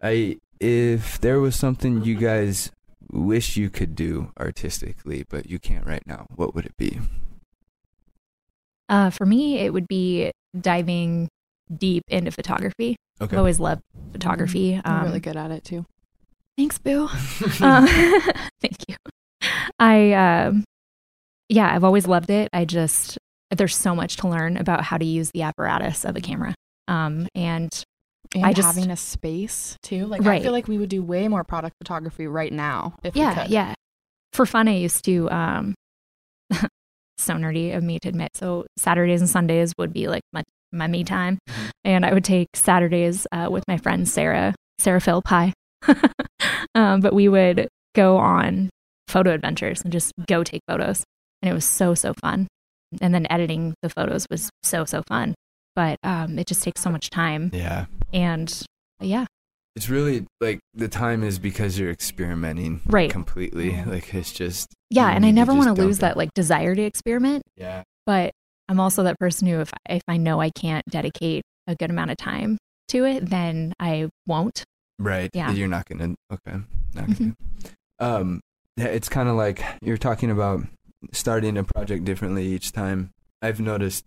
S1: I if there was something you guys wish you could do artistically, but you can't right now, what would it be?
S3: Uh, for me, it would be diving deep into photography.
S1: Okay.
S3: I've always loved photography.
S2: I'm
S3: Um,
S2: really good at it too.
S3: Thanks, Boo. um, thank you. I, um, yeah, I've always loved it. I just, there's so much to learn about how to use the apparatus of a camera. Um, and
S2: And
S3: I just-
S2: having a space too. Like I feel like we would do way more product photography right now if we
S3: yeah,
S2: could.
S3: yeah. For fun, I used to, um, so nerdy of me to admit. So Saturdays and Sundays would be like my, my me time.
S1: Mhm.
S3: And I would take Saturdays uh, with my friend Sarah, Sarah Philp, hi. um, but we would go on photo adventures and just go take photos. And it was so, so fun. And then editing the photos was so, so fun. but um, it just takes so much time.
S1: Yeah.
S3: And yeah,
S1: It's really like the time is because you're experimenting
S3: Right.
S1: completely. Like it's just
S3: yeah, and I never want to lose
S1: it.
S3: that like desire to experiment.
S1: Yeah.
S3: But I'm also that person who, if if I know I can't dedicate a good amount of time to it, then I won't.
S1: Right.
S3: Yeah.
S1: You're not gonna okay. Not gonna.
S3: Mhm.
S1: Um yeah, it's kinda like you're talking about starting a project differently each time. I've noticed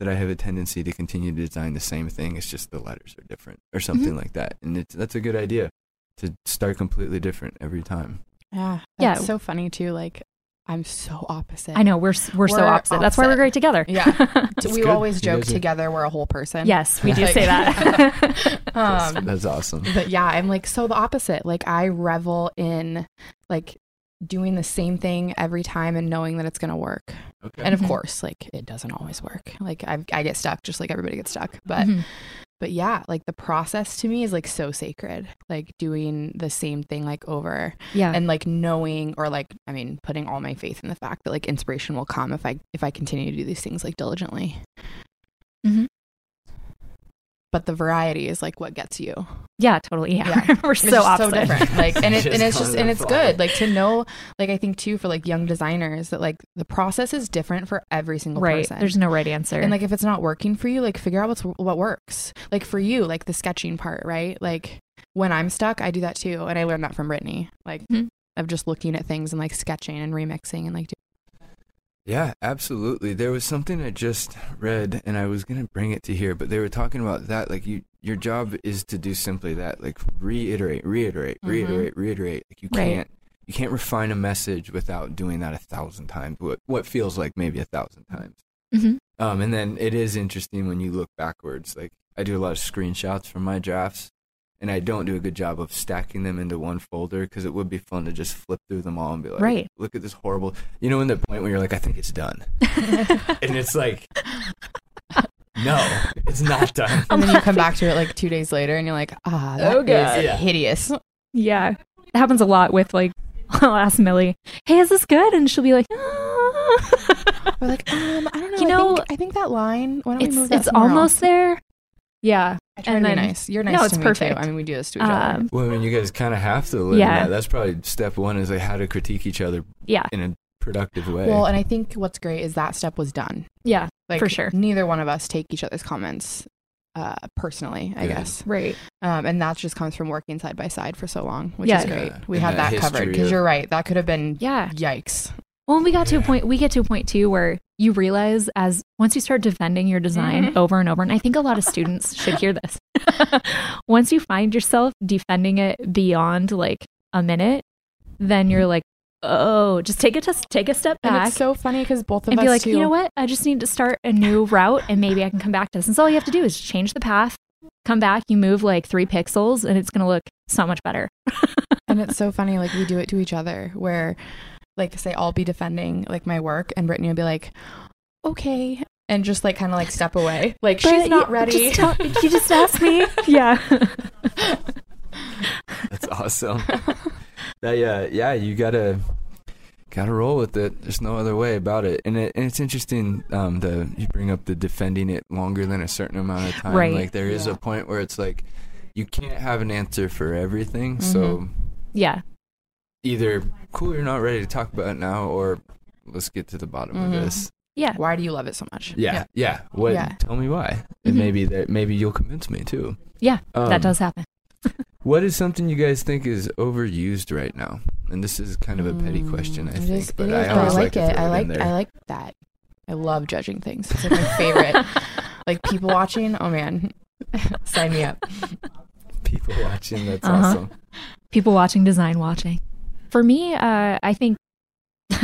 S1: that I have a tendency to continue to design the same thing. It's just the letters are different or something
S3: Mm-hmm.
S1: like that. And it's that's a good idea to start completely different every time.
S2: Yeah.
S3: Yeah.
S2: That's so funny too. Like I'm so opposite.
S3: I know we're we're, so
S2: We're
S3: opposite. That's why we're great together.
S2: Yeah. We
S1: good.
S2: always
S1: You
S2: joke together we're a whole person.
S3: yes, we do
S2: Like-
S3: say that.
S1: That's,
S2: Um,
S1: that's awesome.
S2: but yeah, I'm like so the opposite. Like I revel in like doing the same thing every time and knowing that it's gonna work.
S1: Okay.
S2: And of
S3: Mhm.
S2: course, like it doesn't always work. Like I I get stuck just like everybody gets stuck. But
S3: Mhm.
S2: but yeah, like the process to me is like so sacred. Like doing the same thing like over
S3: yeah,
S2: and like knowing or like I mean putting all my faith in the fact that like inspiration will come if I if I continue to do these things like diligently.
S3: Mhm.
S2: But the variety is like what gets you.
S3: yeah, totally. Yeah,
S2: Yeah.
S3: we're
S2: It's
S3: so opposite.
S2: so different. Like and it and it's just and it's
S1: fly.
S2: good. Like to know like I think too for like young designers that like the process is different for every single
S3: right.
S2: person.
S3: There's no right answer.
S2: and like if it's not working for you, like figure out what's what works. Like for you, like the sketching part, right? Like when I'm stuck, I do that too, and I learned that from Brittany. Like
S3: Mhm.
S2: of just looking at things and like sketching and remixing and like
S1: Yeah, absolutely. There was something I just read and I was going to bring it to here, but they were talking about that like you your job is to do simply that, like reiterate, reiterate,
S2: Mhm.
S1: reiterate, reiterate. Like you
S3: Right.
S1: can't you can't refine a message without doing that a thousand times. What what feels like maybe a thousand times.
S3: Mhm.
S1: Um and then it is interesting when you look backwards. Like I do a lot of screenshots from my drafts and I don't do a good job of stacking them into one folder because it would be fun to just flip through them all and be like,
S3: Right.
S1: look at this horrible. You know, in the point where you're like, I think it's done, and it's like, no, it's not done.
S2: and then you come back to it like two days later and you're like, ah, that is
S3: Oh, God.
S1: Yeah.
S2: hideous.
S3: yeah, it happens a lot with like. I'll ask Millie, "Hey, is this good?" And she'll be like, "Ah."
S2: We're like, um, I don't know.
S3: You
S2: I
S3: know,
S2: think, I think that line. Why don't we
S3: "It's
S2: move that
S3: it's almost
S2: else?
S3: there." Yeah,
S2: I try
S3: and
S2: to be
S3: then-
S2: nice. You're nice
S3: No,
S2: to
S3: it's
S2: me
S3: perfect.
S2: too. I mean, we do this to each other.
S3: Um,
S1: Well, I mean, you guys kind of have to live
S3: Yeah.
S1: that. That's probably step one is like how to critique each other
S3: yeah,
S1: in a productive way.
S2: Well, and I think what's great is that step was done.
S3: yeah,
S2: Like
S3: For sure.
S2: neither one of us take each other's comments uh, personally. I
S1: Good.
S2: guess,
S3: right.
S2: um, and that just comes from working side by side for so long, which
S3: Yeah.
S2: is great.
S1: Yeah,
S2: We
S1: and
S2: had
S1: that
S2: that, covered because
S1: of-
S2: you're right. That could have been
S3: Yeah.
S2: yikes.
S3: Well, we got to a point. We get to a point too where you realize as once you start defending your design
S2: Mhm.
S3: over and over, and I think a lot of students should hear this. once you find yourself defending it beyond like a minute, then you're like, oh, just take a test, take a step
S2: And
S3: back.
S2: it's so funny because both of
S3: and
S2: us
S3: be like,
S2: too.
S3: you know what? I just need to start a new route and maybe I can come back to this. And so all you have to do is change the path, come back, you move like three pixels, and it's going to look so much better.
S2: and it's so funny like we do it to each other where like say i'll be defending like my work and brittany will be like okay and just like kind of like step away like she's not ready
S3: Just tell, you just asked me. yeah.
S1: That's awesome. that, yeah, yeah, you gotta gotta roll with it. There's no other way about it. And it and it's interesting. Um, the you bring up the defending it longer than a certain amount of time.
S3: Right.
S1: Like there is
S2: Yeah.
S1: a point where it's like you can't have an answer for everything. So
S3: Yeah.
S1: Either cool, you're not ready to talk about it now, or let's get to the bottom
S2: Mhm.
S1: of this.
S3: Yeah.
S2: why do you love it so much
S1: Yeah, yeah. What?
S2: Yeah.
S1: Tell me why. And
S3: Mhm.
S1: maybe that maybe you'll convince me too.
S3: Yeah,
S1: Um,
S3: that does happen.
S1: What is something you guys think is overused right now? And this is kind of a petty question, I
S2: Mm, it
S1: think,
S2: is-
S1: but
S2: it
S1: I
S2: is, but
S1: always
S2: I
S1: like,
S2: like
S1: to
S2: it
S1: throw
S2: i
S1: it
S2: like
S1: in there.
S2: i like that i love judging things it's like my favorite like people watching oh man sign me up
S1: people watching. That's
S3: Uh-huh.
S1: awesome.
S3: People watching, design watching. For me, uh, I think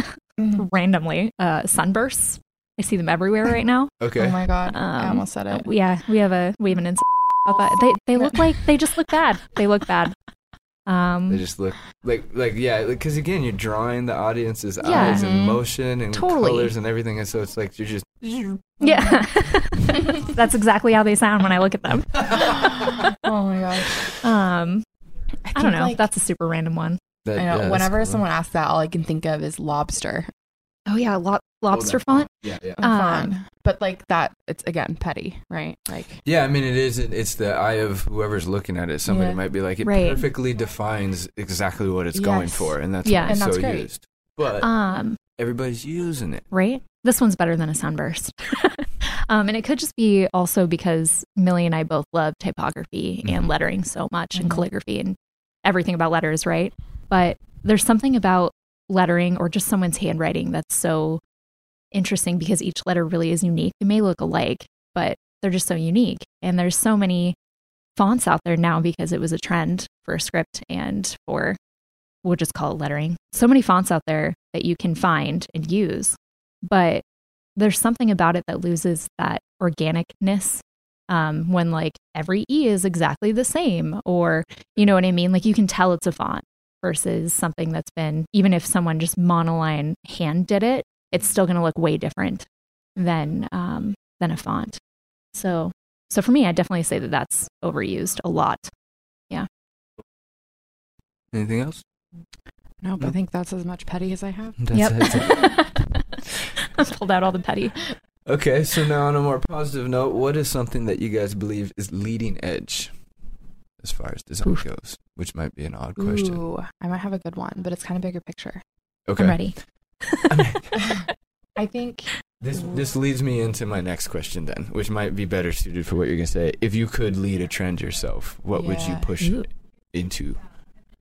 S3: randomly, uh, sunbursts. I see them everywhere right now.
S1: Okay.
S2: oh my god i
S3: Um,
S2: almost said it
S3: Yeah, we have a we have an insight about that. They they look like they just look bad. They look bad. Um, they
S1: just look like like yeah, because again, you're drawing the audience's
S3: Yeah.
S1: eyes and
S2: Mhm.
S1: motion and
S3: Totally.
S1: colors and everything, and so it's like you're just
S3: yeah, that's exactly how they sound when I look at them.
S2: oh my gosh
S3: Um, I don't know.
S2: like-
S3: that's a super random one.
S1: That.
S2: I know.
S1: that's
S2: Whenever
S1: cool.
S2: someone asks that, all I can think of is lobster.
S3: Oh yeah, lo- lobster
S1: that
S3: font.
S1: Yeah, yeah.
S2: I'm
S3: Um.
S2: But like that, it's again petty, right? Like
S1: Yeah, I mean, it is. It's the eye of whoever's looking at it. Somebody
S2: Yeah.
S1: might be like, it
S3: Right.
S1: perfectly defines exactly what it's going for, and that's
S3: Yeah.
S1: why it's
S2: And that's
S1: so
S2: great.
S1: used. But
S3: Um,
S1: everybody's using it.
S3: right? This one's better than a sunburst. um, and it could just be also because Millie and I both love typography and
S1: Mhm.
S3: lettering so much and
S2: Mhm.
S3: calligraphy and everything about letters, right? But there's something about lettering or just someone's handwriting that's so interesting because each letter really is unique. They may look alike, but they're just so unique. And there's so many fonts out there now because it was a trend for script and for we'll just call it lettering. So many fonts out there that you can find and use, but there's something about it that loses that organicness um, when like every E is exactly the same, or you know what I mean? Like you can tell it's a font versus something that's been, even if someone just monoline hand did it, it's still going to look way different than um, than a font. So, so for me, I definitely say that that's overused a lot. Yeah.
S1: Anything else?
S2: nope.
S1: No.
S2: I think that's as much petty as I have.
S1: That's it.
S3: Pulled out all the petty.
S1: Okay, so now on a more positive note, what is something that you guys believe is leading edge as far as design
S3: Oof.
S1: goes? Which might be an odd question.
S2: Ooh, I might have a good one, but it's kind of bigger picture.
S1: Okay.
S3: I'm ready.
S2: I think
S1: This this leads me into my next question then, which might be better suited for what you're gonna say. If you could lead a trend yourself, what would you push
S3: Ooh.
S1: into?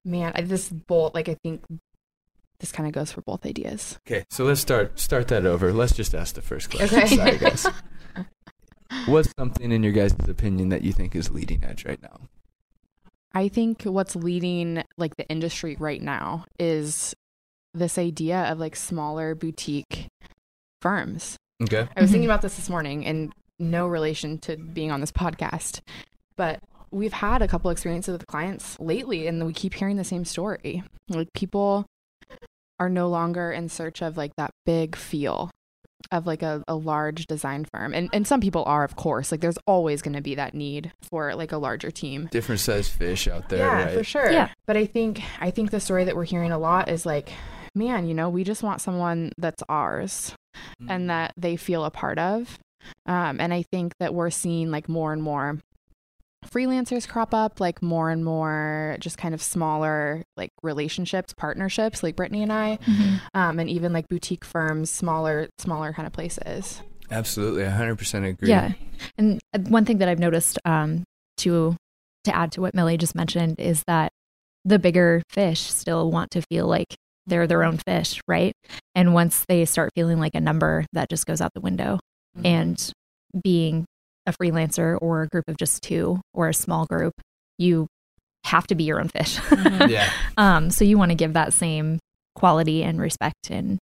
S2: man, I, this both like I think this kind of goes for both ideas.
S1: Okay, so let's start start that over. Let's just ask the first question.
S2: Okay.
S1: Sorry, guys. What's something in your guys' opinion that you think is leading edge right now?
S2: I think what's leading like the industry right now is this idea of like smaller boutique firms.
S1: Okay.
S2: I was thinking
S3: Mhm.
S2: about this this morning in no relation to being on this podcast, but we've had a couple experiences with clients lately and we keep hearing the same story. Like people are no longer in search of like that big feel of like a, a large design firm. And and some people are of course. Like there's always gonna be that need for like a larger team.
S1: Different size fish out there,
S2: yeah,
S1: right?
S2: for sure.
S3: Yeah.
S2: But I think I think the story that we're hearing a lot is like, man, you know, we just want someone that's ours
S1: Mm.
S2: and that they feel a part of. Um, and I think that we're seeing like more and more freelancers crop up, like more and more just kind of smaller like relationships, partnerships, like Brittany and I, um, and even like boutique firms, smaller, smaller kind of places.
S1: Absolutely, 100% agree.
S3: Yeah. And uh, one thing that I've noticed um, to to add to what Millie just mentioned is that the bigger fish still want to feel like they're their own fish, right? And once they start feeling like a number, that just goes out the window. And being a freelancer or a group of just two or a small group, you have to be your own fish.
S2: Mhm.
S1: Yeah.
S3: um, so you want to give that same quality and respect and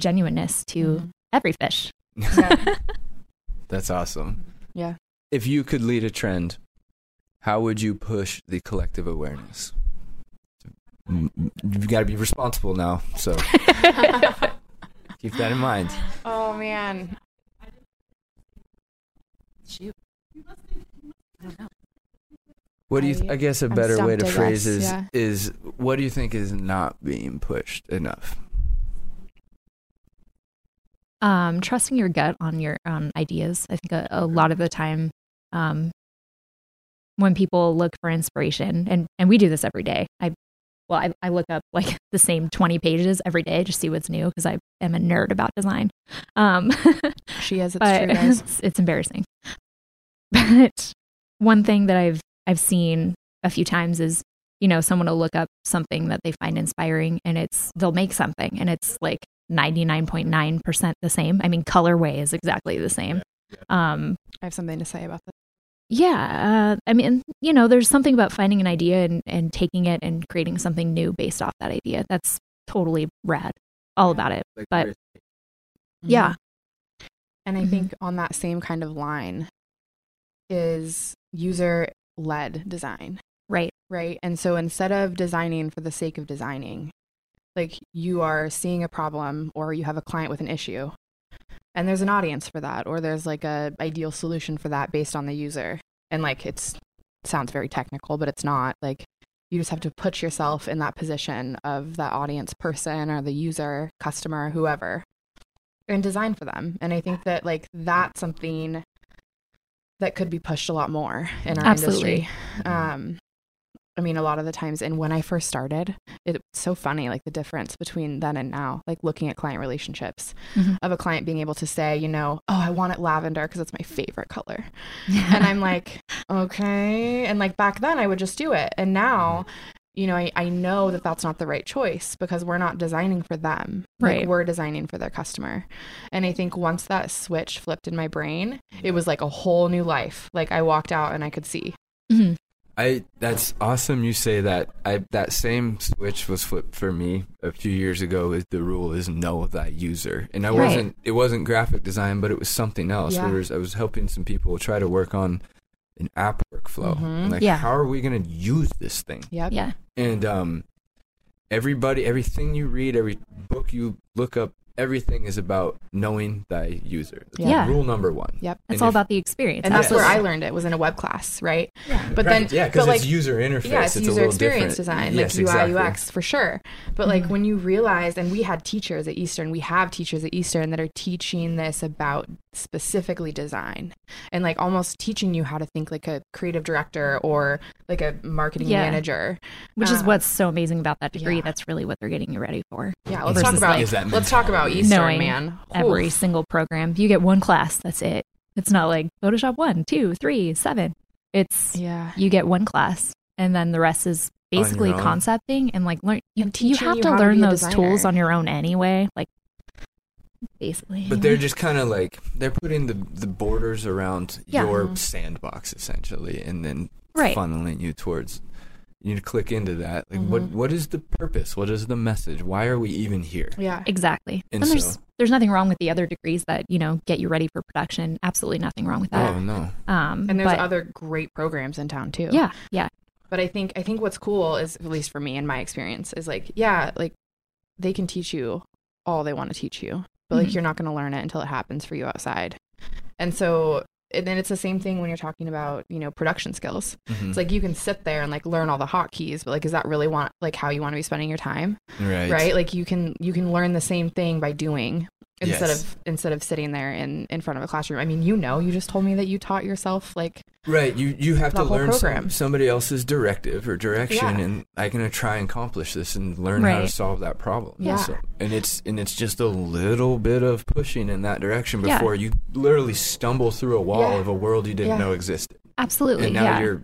S3: genuineness to
S2: Mhm.
S3: every fish.
S2: Yeah.
S1: That's awesome.
S2: Yeah.
S1: If you could lead a trend, how would you push the collective awareness? You've got to be responsible now, so keep that in mind.
S2: oh man.
S3: Shoot.
S1: What do you? Th-
S2: I-
S1: I guess a
S2: I'm
S1: better way to
S2: I
S1: phrase
S2: guess,
S1: is
S2: yeah.
S1: is what do you think is not being pushed enough?
S3: um, trusting your gut on your on ideas. I think a, a lot of the time, um, when people look for inspiration, and and we do this every day. I well, I, I look up like the same twenty pages every day to see what's new because I am a nerd about design. Um,
S2: She is. It's true, guys.
S3: it's, it's embarrassing. But one thing that I've I've seen a few times is you know someone will look up something that they find inspiring and it's they'll make something and it's like 99.9% the same. I mean colorway is exactly the same. Um
S2: I have something to say about this.
S3: Yeah, uh, I mean, you know, there's something about finding an idea and, and taking it and creating something new based off that idea. That's totally rad. All about it.
S1: Like,
S3: But- Yeah.
S2: And I
S3: Mhm.
S2: think on that same kind of line is user led design,
S3: Right.
S2: right? And so instead of designing for the sake of designing, like you are seeing a problem or you have a client with an issue and there's an audience for that or there's like a ideal solution for that based on the user. And like it's sounds very technical, but it's not. Like you just have to put yourself in that position of that audience person or the user, customer, whoever and design for them. And I think that like that's something that could be pushed a lot more in our
S3: Absolutely.
S2: industry. Um, I mean, a lot of the times, and when I first started, it's so funny, like the difference between then and now, like looking at client relationships
S3: Mhm.
S2: of a client being able to say, you know, oh, I want it lavender because it's my favorite color. And I'm like, okay. And like back then, I would just do it. And now, you know, I, I know that that's not the right choice because we're not designing for them. Like,
S3: Right.
S2: we're designing for their customer. And I think once that switch flipped in my brain, it was like a whole new life. Like I walked out and I could see.
S3: Mhm.
S1: I that's awesome you say that. I that same switch was flipped for me a few years ago. Is the rule is know thy user, and I
S3: Right.
S1: wasn't. It wasn't graphic design, but it was something else.
S2: Yeah.
S1: There was, I was helping some people try to work on an app workflow.
S2: Mhm.
S1: Like,
S3: Yeah.
S1: how are we going to use this thing?
S2: Yep.
S3: Yeah.
S1: And um, everybody, everything you read, every book you look up, everything is about knowing thy user. That's
S3: Yeah.
S1: Rule number one.
S2: Yep.
S3: It's
S1: And
S3: all
S1: if-
S3: about the experience.
S2: And that's where I learned it was in a web class, right?
S3: Yeah.
S2: But
S1: Right,
S2: then,
S1: yeah, because
S2: but
S1: it's
S2: like,
S1: user interface.
S2: yeah, it's,
S1: a
S2: user
S1: little
S2: experience
S1: different.
S2: design,
S1: Yes,
S2: like UI
S1: exactly.
S2: UX for sure. But like
S3: Mhm.
S2: when you realize, and we had teachers at Eastern, we have teachers at Eastern that are teaching this about specifically design and like almost teaching you how to think like a creative director or like a marketing
S3: Yeah.
S2: manager.
S3: Which is
S2: Uh,
S3: what's so amazing about that degree.
S2: yeah.
S3: That's really what they're getting you ready for.
S2: Yeah, let's talk about
S3: like,
S1: Is that
S2: let's talk about
S1: mentality.
S2: Eastern,
S3: Knowing
S2: man.
S3: Every
S2: Oof.
S3: single program. You get one class, that's it. It's not like Photoshop one, two, three, seven. It's
S2: yeah.
S3: you get one class and then the rest is basically concepting and like learn you,
S2: And
S3: you have
S2: you
S3: to
S2: how to
S3: learn those tools on your own anyway like basically
S1: But they're just kind of like they're putting the the borders around
S3: Yeah.
S1: your
S2: Mhm.
S1: sandbox essentially, and then
S3: Right.
S1: funneling you towards. You need to click into that. Like, what
S2: Mhm.
S1: what is the purpose? What is the message? Why are we even here?
S2: Yeah.
S3: exactly
S1: And
S3: and, there's
S1: so-
S3: there's nothing wrong with the other degrees that you know get you ready for production absolutely nothing wrong with that
S1: Oh no!
S3: um
S2: And there's
S3: but-
S2: other great programs in town too.
S3: yeah yeah
S2: But I think I think what's cool is at least for me in my experience is like yeah like they can teach you all they want to teach you, but like
S3: Mhm.
S2: you're not going to learn it until it happens for you outside. And so and then it's the same thing when you're talking about you know production skills.
S1: Mhm.
S2: It's like you can sit there and like learn all the hotkeys, but like is that really want like how you want to be spending your time?
S1: right,
S2: Right? Like you can you can learn the same thing by doing instead
S1: Yes.
S2: of instead of sitting there in in front of a classroom. I mean, you know, you just told me that you taught yourself like
S1: Right. You you have to learn some, somebody else's directive or direction,
S2: Yeah.
S1: and I can try and accomplish this and learn how to solve that problem.
S2: Yeah.
S1: So- and it's and it's just a little bit of pushing in that direction
S3: Yeah.
S1: before you literally stumble through a wall
S2: Yeah.
S1: of a world you didn't
S2: Yeah.
S1: know existed.
S3: absolutely
S1: and now
S3: yeah
S1: you're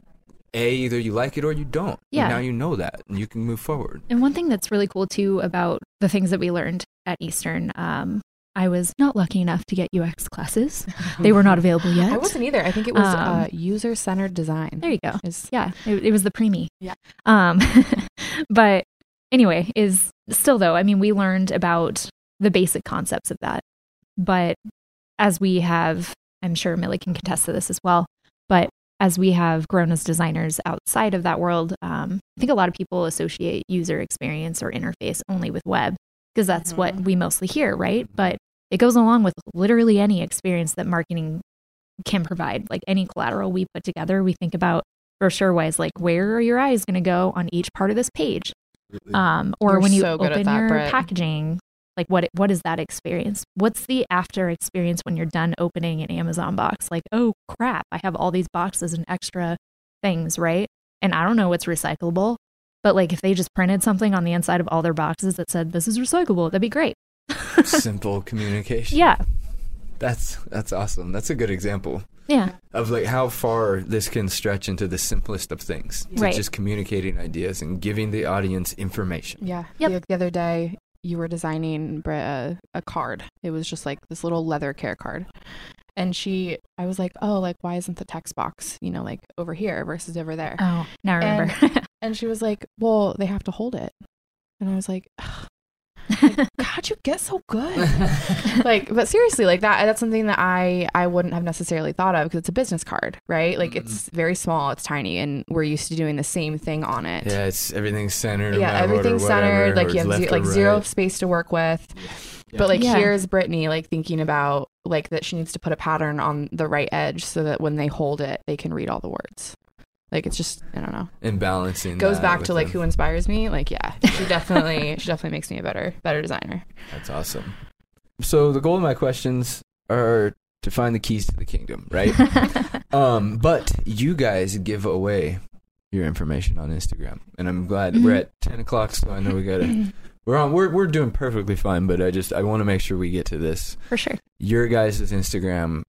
S1: a either you like it or you don't.
S3: Yeah.
S1: And now you know that, and you can move forward.
S3: And one thing that's really cool too about the things that we learned at Eastern, um, I was not lucky enough to get UX classes. They were not available yet.
S2: I wasn't either. I think it was
S3: Um,
S2: uh, user centered design.
S3: There you go.
S2: Is
S3: Yeah, it, it was the preemie.
S2: Yeah.
S3: Um, but anyway, is still though. I mean, we learned about the basic concepts of that, but as we have, I'm sure Millie can contest to this as well. But as we have grown as designers outside of that world, um, I think a lot of people associate user experience or interface only with web because that's what
S2: Mhm.
S3: we mostly hear, right? But it goes along with literally any experience that marketing can provide. Like any collateral we put together, we think about brochure wise, like where are your eyes going to go on each part of this page? Um, or
S2: You're
S3: when you
S2: so
S3: open
S2: that,
S3: your
S2: Britt.
S3: packaging, like what what is that experience? What's the after experience when you're done opening an Amazon box? Like, oh crap, I have all these boxes and extra things, right? And I don't know what's recyclable, but like if they just printed something on the inside of all their boxes that said this is recyclable, that'd be great.
S1: Simple communication.
S3: Yeah,
S1: That's that's awesome. That's a good example.
S3: yeah,
S1: of like how far this can stretch into the simplest of things to
S3: Right.
S1: just communicating ideas and giving the audience information
S2: yeah.
S3: Yep.
S2: The, the other day, you were designing a, uh, a card. It was just like this little leather care card. And she, I was like, oh, like, why isn't the text box, you know, like over here versus over there?
S3: Oh, now I remember.
S2: And she was like, well, they have to hold it. And I was like, "Ugh, how'd you get so good? like, but seriously, like that, that's something that I, I wouldn't have necessarily thought of because it's a business card, right? Like
S1: Mhm.
S2: it's very small, it's tiny, and we're used to doing the same thing on it.
S1: yeah it's everything's centered
S2: yeah,
S1: matter
S2: everything's centered.
S1: whatever,
S2: Like you have
S1: left
S2: ze-
S1: or
S2: like zero space to work with.
S1: Yeah.
S2: But like
S3: Yeah.
S2: here's Brittany like thinking about like that she needs to put a pattern on the right edge so that when they hold it, they can read all the words. Like it's just I don't know.
S1: and balancing
S2: Goes back to like
S1: them.
S2: who inspires me. Like yeah, she definitely she definitely makes me a better better designer.
S1: that's awesome so the goal of my questions are to find the keys to the kingdom, right? um, but you guys give away your information on Instagram, and I'm glad
S3: Mhm.
S1: we're at ten o'clock, so I know we gotta. We're on. We're we're doing perfectly fine, but I just I want to make sure we get to this.
S3: For sure.
S1: Your guys' Instagram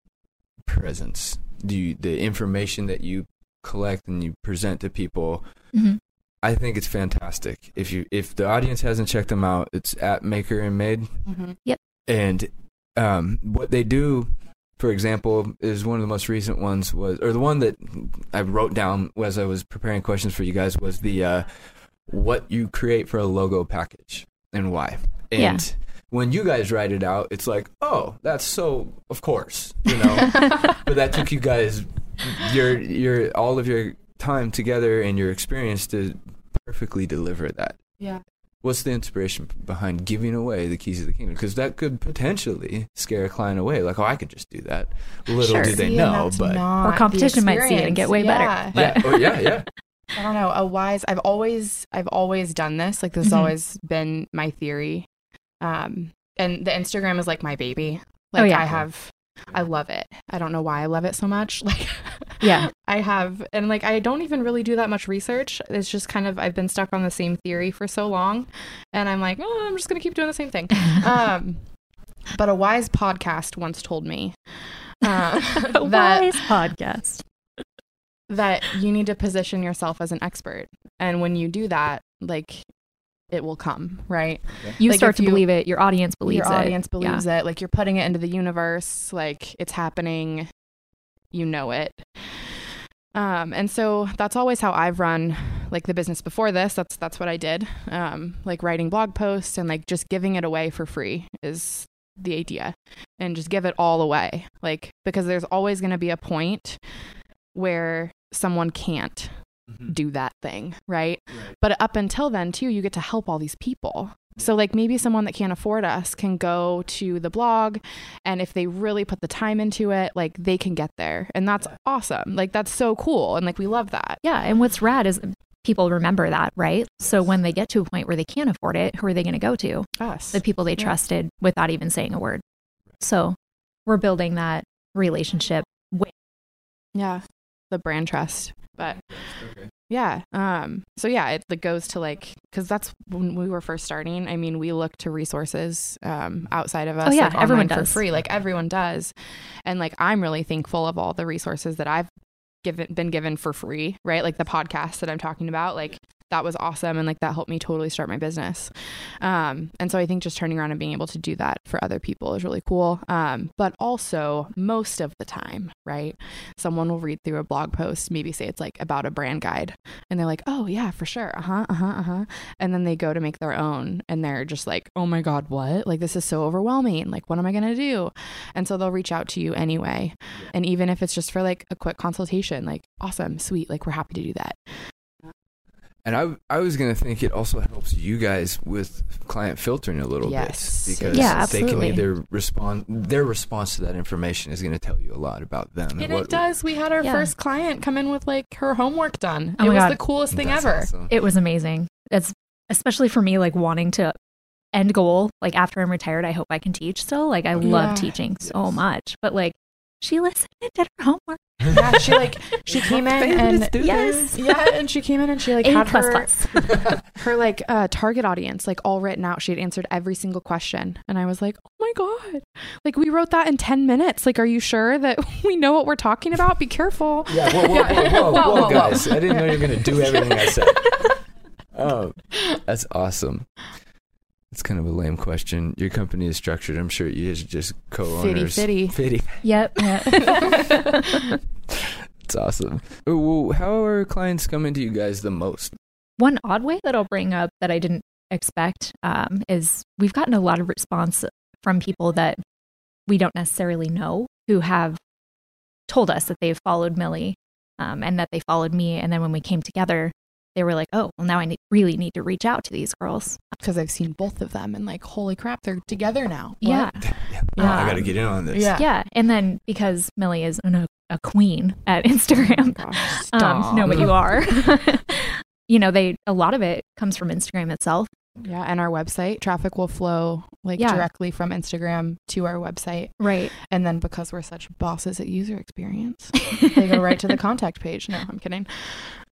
S1: presence, do you, the information that you collect and you present to people.
S3: hmm
S1: I think it's fantastic. If you if the audience hasn't checked them out, it's at Maker and Made.
S2: Mhm.
S1: and um, what they do for example is one of the most recent ones was or the one that i wrote down as i was preparing questions for you guys was the uh, what you create for a logo package and why and
S3: Yeah.
S1: when you guys write it out it's like oh that's so of course you know but that took you guys your your all of your time together and your experience to perfectly deliver that
S2: Yeah.
S1: what's the inspiration behind giving away the keys of the kingdom? Because that could potentially scare a client away. Like, oh, I could just do that. Little
S3: Sure.
S1: do they
S2: See,
S1: know, but
S2: not
S3: Or competition might see it and get way better.
S2: experience.
S1: yeah, oh, yeah, yeah.
S2: I don't know. A wise. I've always, I've always done this. Like this has
S3: Mhm.
S2: always been my theory. Um, and the Instagram is like my baby. Like
S3: Oh, yeah.
S2: I have, I love it. I don't know why I love it so much. Like,
S3: Yeah.
S2: I have, and like I don't even really do that much research. It's just kind of I've been stuck on the same theory for so long, and I'm like, oh, I'm just gonna keep doing the same thing. Um, but a wise podcast once told me uh, that
S3: wise podcast.
S2: that you need to position yourself as an expert. And when you do that, like it will come, right?
S3: You
S2: Like,
S3: start to
S2: you-
S3: believe it. Your audience believes
S2: Your
S3: it.
S2: Your audience believes it. Like you're putting it into the universe, like it's happening, you know it. Um, and so that's always how I've run like the business before this. That's that's what I did. Um, like writing blog posts and like just giving it away for free is the idea. And just give it all away. Like because there's always gonna be a point where someone can't Mm-hmm. do that thing, right? But up until then, too, you get to help all these people. So, like, maybe someone that can't afford us can go to the blog, and if they really put the time into it, like, they can get there. And that's awesome. Like, that's so cool. And, like, we love that.
S3: Yeah. And what's rad is people remember that, right? So when they get to a point where they can't afford it, who are they going to go to?
S2: Us.
S3: The people they
S2: Yeah.
S3: trusted without even saying a word. So we're building that relationship. With,
S2: Yeah. The brand trust. But yeah. Um, so yeah, it, it goes to like, cause that's when we were first starting. I mean, we look to resources, um, outside of us.
S3: Oh, yeah,
S2: like,
S3: everyone
S2: online for
S3: does.
S2: free. Like everyone does. And like, I'm really thankful of all the resources that I've given, been given for free, right? Like the podcast that I'm talking about, like that was awesome. And like that helped me totally start my business. Um, and so I think just turning around and being able to do that for other people is really cool. Um, but also most of the time, right? Someone will read through a blog post, maybe say it's like about a brand guide, and they're like, oh, yeah, for sure. Uh huh, uh huh, uh huh. And then they go to make their own, and they're just like, oh my God, what? Like, this is so overwhelming. Like, what am I going to do? And so they'll reach out to you anyway. And even if it's just for like a quick consultation, like, awesome, sweet, like, we're happy to do that.
S1: And I, I was gonna think it also helps you guys with client filtering a little
S2: Yes.
S1: bit because
S3: Yeah,
S1: they can either respond. Their response to that information is gonna tell you a lot about them.
S2: And it does. We had our
S3: Yeah.
S2: first client come in with like her homework done.
S3: Oh
S2: it was
S3: God.
S2: the coolest thing
S1: That's
S2: ever.
S1: awesome.
S3: it was amazing. It's especially for me, like wanting to end goal. Like after I'm retired, I hope I can teach still. Like I love
S2: Yeah.
S3: teaching so much. But like she listened and did her homework.
S2: Yeah, she like she came in and
S3: Yes.
S2: yeah, and she came in and she like
S3: A
S2: had
S3: plus
S2: her
S3: plus.
S2: her like uh, target audience like all written out. She had answered every single question, and I was like, oh my god, like we wrote that in ten minutes. Like, are you sure that we know what we're talking about? Be careful.
S1: Yeah, whoa, whoa, whoa, whoa,
S2: Whoa,
S1: whoa,
S2: whoa, whoa.
S1: guys! I didn't know you were gonna do everything I said. Oh, that's awesome. It's kind of a lame question. Your company is structured. I'm sure you guys are just co-owners.
S2: Fitty,
S1: Fitty.
S3: Yep. yep.
S1: It's awesome. Oh, well, how are clients coming to you guys the most?
S3: One odd way that I'll bring up that I didn't expect um, is we've gotten a lot of response from people that we don't necessarily know who have told us that they've followed Millie um, and that they followed me. And then when we came together, they were like, oh, well, now I need, really need to reach out to these girls.
S2: because I've seen both of them, and like, holy crap, they're together now. What?
S3: Yeah.
S1: I got to
S3: Um,
S1: get in on this.
S2: Yeah.
S3: Yeah. And then because Millie is an, a queen at Instagram,
S2: Gosh,
S3: um,
S2: stop.
S3: no, but you are. you know, they a lot of it comes from Instagram itself.
S2: Yeah, and our website traffic will flow like
S3: Yeah.
S2: directly from Instagram to our website,
S3: Right.
S2: and then because we're such bosses at user experience, they go right to the contact page. No, I'm kidding.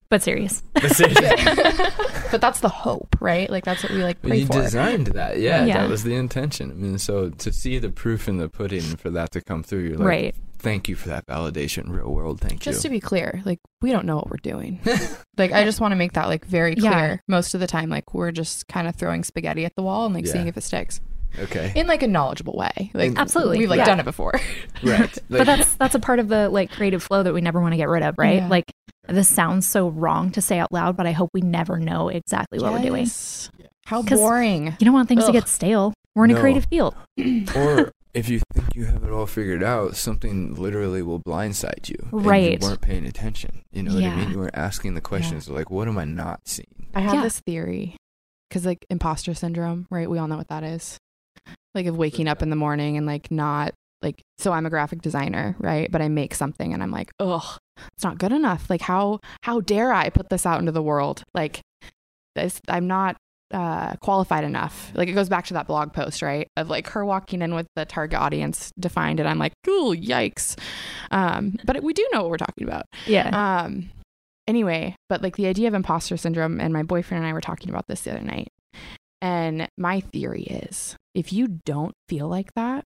S3: But serious.
S1: But seriously,
S2: but that's the hope, right? Like that's what we like
S1: But
S2: pray
S1: you
S2: for.
S1: designed that, yeah,
S3: Yeah.
S1: That was the intention. I mean, so to see the proof in the pudding for that to come through, you're like,
S3: right.
S1: thank you for that validation, real world. Thank you.
S2: Just to be clear, like we don't know what we're doing. like I just want to make that like very clear.
S3: Yeah.
S2: Most of the time, like we're just kind of throwing spaghetti at the wall and like
S1: Yeah.
S2: seeing if it sticks
S1: okay,
S2: in like a knowledgeable way. Like
S1: And-
S3: Absolutely.
S2: we've like
S3: Yeah.
S2: done it before.
S1: right.
S3: but that's that's a part of the like creative flow that we never want to get rid of, right?
S2: Yeah.
S3: Like this sounds so wrong to say out loud, but I hope we never know exactly what we're doing.
S2: Yes. How
S3: 'Cause-
S2: boring.
S3: You don't want things to get stale. We're in
S1: No.
S3: a creative field.
S1: or if you think you have it all figured out, something literally will blindside you. and
S3: Right.
S1: you weren't paying attention. You know what I mean? You weren't asking the questions like, what am I not seeing?
S2: I have
S3: Yeah.
S2: this theory because like imposter syndrome, right? We all know what that is. Like of waking up in the morning and like not like so I'm a graphic designer, right? But I make something and I'm like, ugh, it's not good enough. Like how how dare I put this out into the world? Like this I'm not uh qualified enough. Like it goes back to that blog post, right? Of like her walking in with the target audience defined and I'm like, ooh, yikes. Um, but we do know what we're talking about.
S3: Yeah.
S2: Um, anyway, but like the idea of imposter syndrome, and my boyfriend and I were talking about this the other night. And my theory is if you don't feel like that,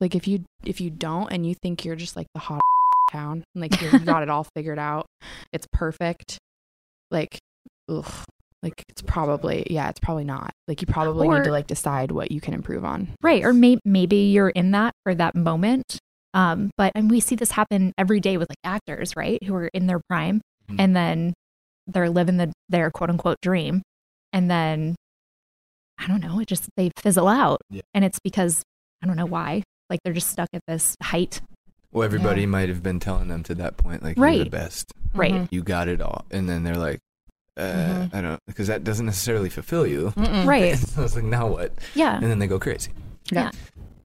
S2: like if you if you don't and you think you're just like the hot town, and like you got it all figured out, it's perfect, like ugh, like it's probably yeah, it's probably not. Like you probably need to like decide what you can improve on.
S3: Right. Or may- maybe you're in that for that moment. Um, but and we see this happen every day with like actors, right? Who are in their prime
S1: Mhm.
S3: and then they're living the their quote unquote dream. And then I don't know, it just they fizzle out.
S1: Yeah.
S3: And it's because I don't know why. Like they're just stuck at this height.
S1: Well, everybody
S2: Yeah.
S1: might have been telling them to that point, like, you're the
S3: Right.
S1: best.
S3: Right.
S2: Mhm.
S1: You got it all. And then they're like, uh,
S2: Mhm.
S1: I don't, because that doesn't necessarily fulfill you.
S2: Mm-mm.
S3: Right.
S1: so it's like, now what?
S3: Yeah.
S1: And then they go crazy.
S2: Yeah.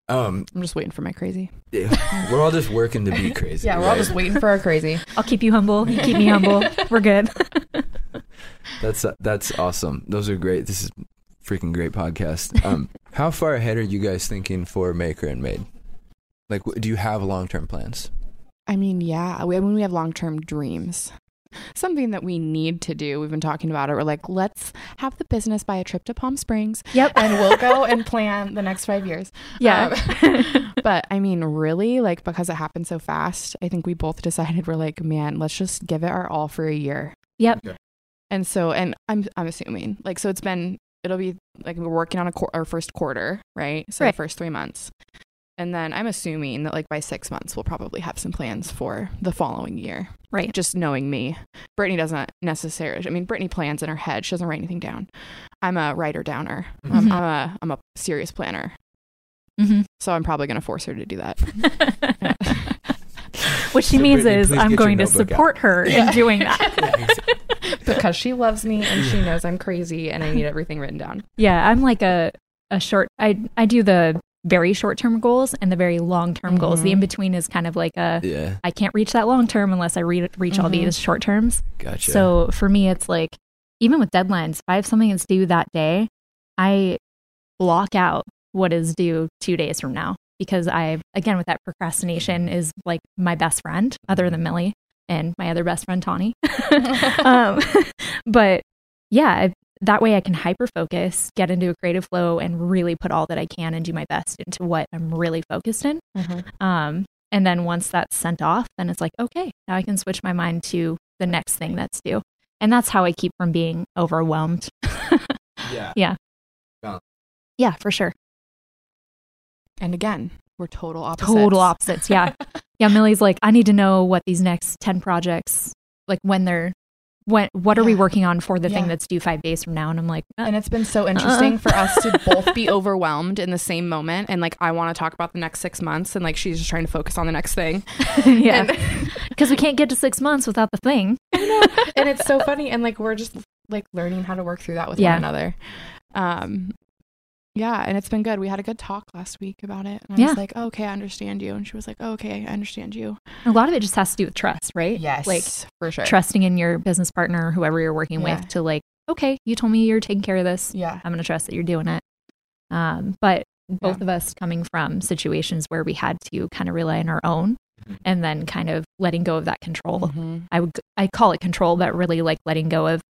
S1: Um,
S2: I'm just waiting for my crazy.
S1: yeah, we're all just working to be crazy.
S2: Yeah, we're all just waiting for our crazy.
S3: I'll keep you humble. You keep me humble. We're good.
S1: That's that's awesome. Those are great. This is freaking great podcast. Um, how far ahead are you guys thinking for Maker and Made? Like, do you have long term plans?
S2: I mean, yeah, we, when we have long term dreams, something that we need to do, we've been talking about it. We're like, let's have the business buy a trip to Palm Springs
S3: Yep.
S2: and we'll go and plan the next five years.
S3: Yeah.
S2: Um, but I mean, really, like, because it happened so fast, I think we both decided we're like, man, let's just give it our all for a year.
S3: Yep.
S2: And so, and I'm, I'm assuming, like, so it's been, it'll be like we're working on a quar our first quarter, right? So
S3: Right.
S2: the first three months. And then I'm assuming that like by six months, we'll probably have some plans for the following year.
S3: Right.
S2: Just knowing me. Brittany doesn't necessarily, I mean, Brittany plans in her head. She doesn't write anything down. I'm a writer downer. I'm,
S3: Mhm.
S2: I'm a, I'm a serious planner.
S3: hmm
S2: So I'm probably going to force her to do that.
S3: what she
S1: So
S3: means
S1: Brittany,
S3: is I'm going to
S1: notebook out.
S3: support her
S2: Yeah.
S3: in doing that.
S2: because she loves me and she knows I'm crazy and I need everything written down.
S3: yeah, I'm like a a short. I I do the very short term goals and the very long term goals. The
S2: Mhm.
S3: in between is kind of like a
S1: Yeah,
S3: I can't reach that long term unless I re- reach all
S2: Mhm.
S3: these short terms.
S1: gotcha.
S3: So for me, it's like even with deadlines, if I have something that's due that day, I block out what is due two days from now because I, again, with that procrastination is like my best friend other than Millie and my other best friend, Tawny. um, but yeah, I- that way I can hyper focus, get into a creative flow, and really put all that I can and do my best into what I'm really focused in. Um, and then once that's sent off, then it's like, okay, now I can switch my mind to the next thing that's due. And that's how I keep from being overwhelmed.
S1: Yeah.
S3: Yeah, yeah, for sure.
S2: And again, we're total opposites.
S3: Total opposites. Yeah. Yeah. Millie's like, I need to know what these next 10 projects, like when they're, when, what are we working on for the
S2: Yeah.
S3: thing that's due five days from now? And I'm like, uh,
S2: And it's been so interesting for us to both be overwhelmed in the same moment. And like, I want to talk about the next six months, and like, she's just trying to focus on the next thing.
S3: yeah. Because we can't get to six months without the thing.
S2: and it's so funny. And like, we're just like learning how to work through that with
S3: Yeah.
S2: one another. Um, yeah, and it's been good. We had a good talk last week about it. And I
S3: Yeah.
S2: was like, oh, okay, I understand you. And she was like, oh, okay, I understand you.
S3: A lot of it just has to do with trust, right? Yes. Like
S2: for sure.
S3: trusting in your business partner or whoever you're working
S2: Yeah.
S3: with to like okay, you told me you're taking care of this.
S2: Yeah.
S3: I'm going to trust that you're doing it. Um, but both
S2: Yeah.
S3: of us coming from situations where we had to kind of rely on our own and then kind of letting go of that control.
S2: Mhm.
S3: I would I call it control, but really like letting go of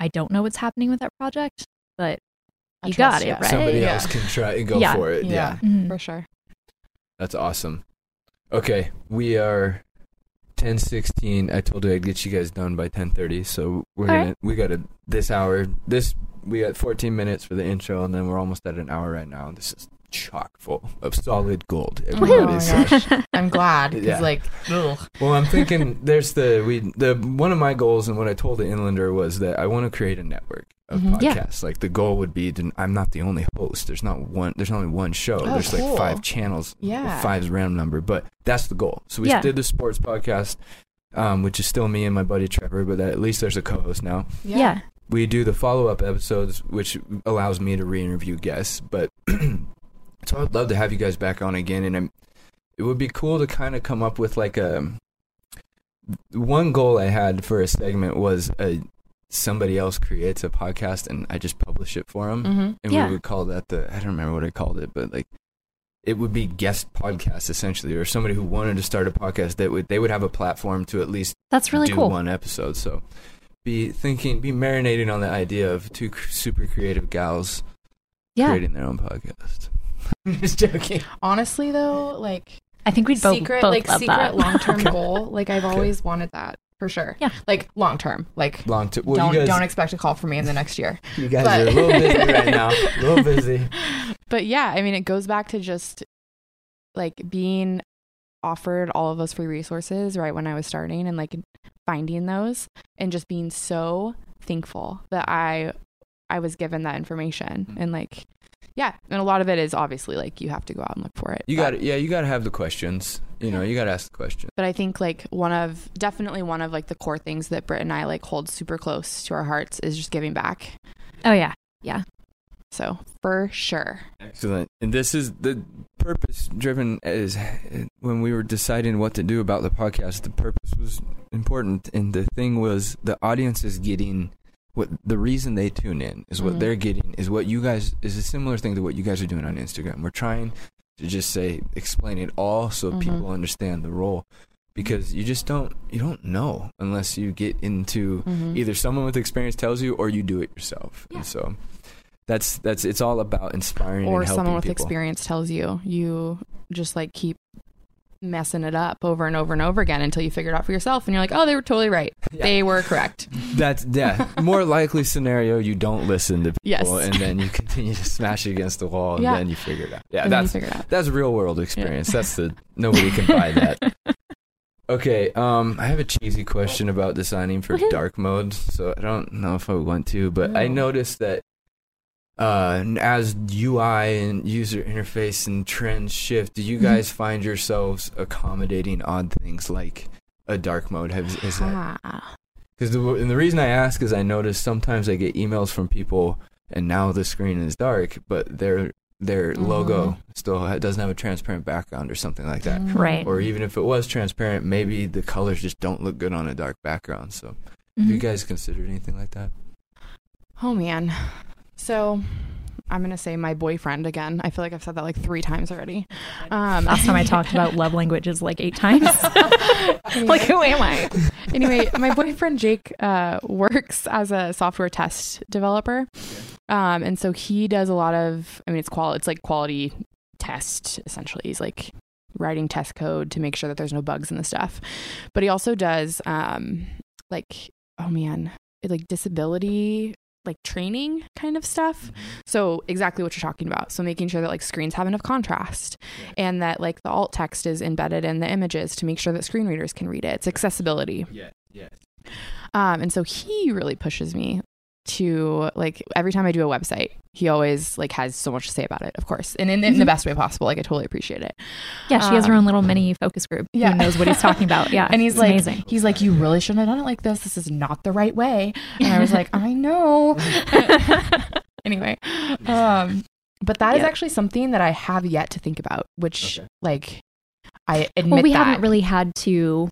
S3: I don't know what's happening with that project, but
S2: I
S3: you got
S2: trust
S3: it, right?
S1: Somebody
S2: Yeah.
S1: else can try and go
S3: Yeah.
S1: for it.
S2: Yeah.
S1: yeah.
S3: Mhm.
S2: For sure.
S1: That's awesome. Okay, we are ten sixteen. I told you I'd get you guys done by ten thirty, so we're
S3: All
S1: gonna
S3: right.
S1: we got a this hour. This we got fourteen minutes for the intro, and then we're almost at an hour right now. This is chock full of solid gold.
S2: Oh
S1: Everybody
S2: my
S1: says.
S2: gosh. I'm glad because
S1: Yeah.
S2: like, ugh.
S1: Well, I'm thinking there's the we the one of my goals and what I told the Inlander was that I want to create a network of
S2: Mhm.
S3: Yeah.
S1: podcasts. Like the goal would be to I'm not the only host. There's not one. There's only one show.
S2: Oh,
S1: there's
S2: cool.
S1: like five channels.
S2: Yeah.
S1: Five's a random number, but that's the goal. So we
S3: Yeah.
S1: did the sports podcast, um, which is still me and my buddy Trevor, but at least there's a co-host now.
S3: yeah.
S1: We do the follow-up episodes, which allows me to re-interview guests. But so I'd love to have you guys back on again, and I'm, it would be cool to kind of come up with like a. One goal I had for a segment was a somebody else creates a podcast and I just publish it for them,
S2: Mm-hmm.
S1: and
S3: Yeah.
S1: we would call that the I don't remember what I called it, but like it would be guest podcast essentially, or somebody who wanted to start a podcast that would they would have a platform to at least
S3: That's really
S1: do
S3: cool.
S1: one episode. So be thinking, be marinating on the idea of two super creative gals
S3: Yeah.
S1: creating their own podcast. Just joking.
S2: Honestly, though, like
S3: I think we'd both,
S2: secret,
S3: both
S2: like
S3: love
S2: secret long term goal. Like I've
S1: Okay.
S2: always wanted that for sure.
S3: Yeah.
S2: Like long term. Like
S1: Long to well,
S2: don't
S1: guys,
S2: don't expect a call from me in the next year.
S1: you guys
S2: but-
S1: are a little busy right now. A little busy.
S2: But yeah, I mean, it goes back to just like being offered all of those free resources right when I was starting and like finding those and just being so thankful that I I was given that information and like yeah, and a lot of it is obviously like you have to go out and look for it.
S1: You
S2: but-
S1: got yeah, you got to have the questions. You know, you got to ask the question.
S2: But I think like one of definitely one of like the core things that Britt and I like hold super close to our hearts is just giving back.
S3: Oh yeah. yeah.
S2: So for sure.
S1: Excellent. And this is the purpose driven is when we were deciding what to do about the podcast, the purpose was important and the thing was the audience is getting what the reason they tune in is what
S2: Mhm.
S1: they're getting is what you guys is a similar thing to what you guys are doing on Instagram. We're trying to just say explain it all so
S2: Mhm.
S1: people understand the role because you just don't you don't know unless you get into
S2: Mhm.
S1: either someone with experience tells you or you do it yourself.
S3: Yeah.
S1: And so that's that's it's all about inspiring
S2: Or
S1: and helping
S2: someone with
S1: people.
S2: experience tells you you just like keep messing it up over and over and over again until you figure it out for yourself and you're like, "Oh, they were totally right.
S1: Yeah.
S2: They were correct."
S1: That's yeah. More likely scenario you don't listen to people
S2: Yes.
S1: and then you continue to smash it against the wall and
S2: Yeah.
S1: then you figure it out. Yeah,
S2: and
S1: that's
S2: out.
S1: that's real world experience. That's the nobody can buy that. Okay, um, I have a cheesy question about designing for dark mode, so I don't know if I want to, but I noticed that uh, as UI and user interface and trends shift, do you
S3: Mhm.
S1: guys find yourselves accommodating odd things like a dark mode? Has, is that because the, and the reason I ask is I notice sometimes I get emails from people, and now the screen is dark, but their their
S2: Mhm.
S1: logo still doesn't have a transparent background or something like that.
S2: Mm.
S3: Right.
S1: Or even if it was transparent, maybe the colors just don't look good on a dark background. So, have you guys considered anything like that?
S2: Oh man. So I'm gonna say my boyfriend again. I feel like I've said that like three times already. Um,
S3: Last time I talked about love languages like eight times. like who am I?
S2: anyway, my boyfriend Jake uh, works as a software test developer, um, and so he does a lot of. I mean, it's qual. It's like quality test essentially. He's like writing test code to make sure that there's no bugs in the stuff, but he also does um, like oh man, like disability like training kind of stuff. So exactly what you're talking about. So making sure that like screens have enough contrast and that like the alt text is embedded in the images to make sure that screen readers can read it. It's accessibility.
S1: Yeah, yeah.
S2: Um, and so he really pushes me to like every time I do a website, he always like has so much to say about it, of course, and in, in the best way possible. Like I totally appreciate it.
S3: Yeah, she has her
S2: Um,
S3: own little mini focus group.
S2: yeah.
S3: Who knows what he's talking about. Yeah.
S2: and he's like,
S3: amazing.
S2: he's like, you really shouldn't have done it like this. This is not the right way. And I was like, I know. anyway, um, but that is
S3: Yeah.
S2: actually something that I have yet to think about, which
S1: Okay.
S2: like I admit
S3: well, we
S2: that.
S3: haven't really had to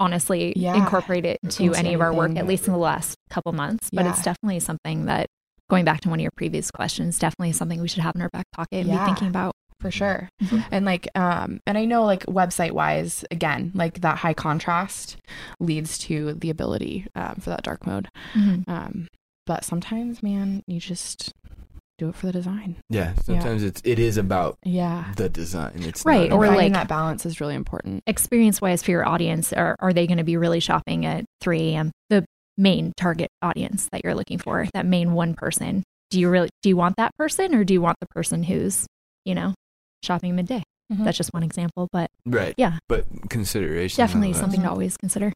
S3: honestly
S2: Yeah.
S3: incorporate it into
S2: Into
S3: any of our work, at least in the last couple months. But it's definitely something that, going back to one of your previous questions, definitely something we should have in our back pocket and
S2: Yeah.
S3: be thinking about.
S2: for sure
S3: Mhm.
S2: and like um and i know like website wise again like that high contrast leads to the ability um, for that dark mode
S3: Mhm.
S2: um but sometimes man you just do it for the design
S1: Yeah, sometimes it's it is about
S2: yeah
S1: the design. It's
S3: Right,
S1: not
S2: or
S3: or
S1: about-
S2: finding
S3: like-
S2: that balance is really important
S3: Experience wise for your audience, are, are they going to be really shopping at 3 a.m.? The main target audience that you're looking for, that main one person. Do you really do you want that person or do you want the person who's, you know, shopping midday?
S2: Mhm.
S3: That's just one example, but
S1: right.
S3: Yeah.
S1: but consideration.
S3: definitely something to always consider.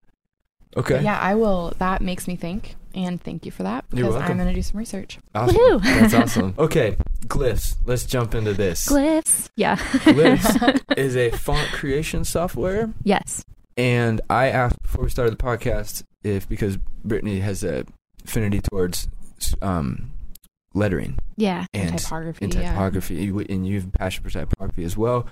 S1: Okay,
S2: yeah i will that makes me think and thank you for that
S1: You're
S2: because
S1: welcome.
S2: i'm going to do some research
S1: awesome.
S3: Woohoo!
S1: That's awesome. Okay, glyphs. Let's jump into this.
S3: Glyphs. Yeah.
S1: Glyphs is a font creation software.
S3: yes.
S1: And I asked before we started the podcast if because Brittany has a affinity towards um, lettering
S3: Yeah.
S1: and
S2: typography
S1: in
S2: yeah.
S1: typography, you- and you have a passion for typography as well.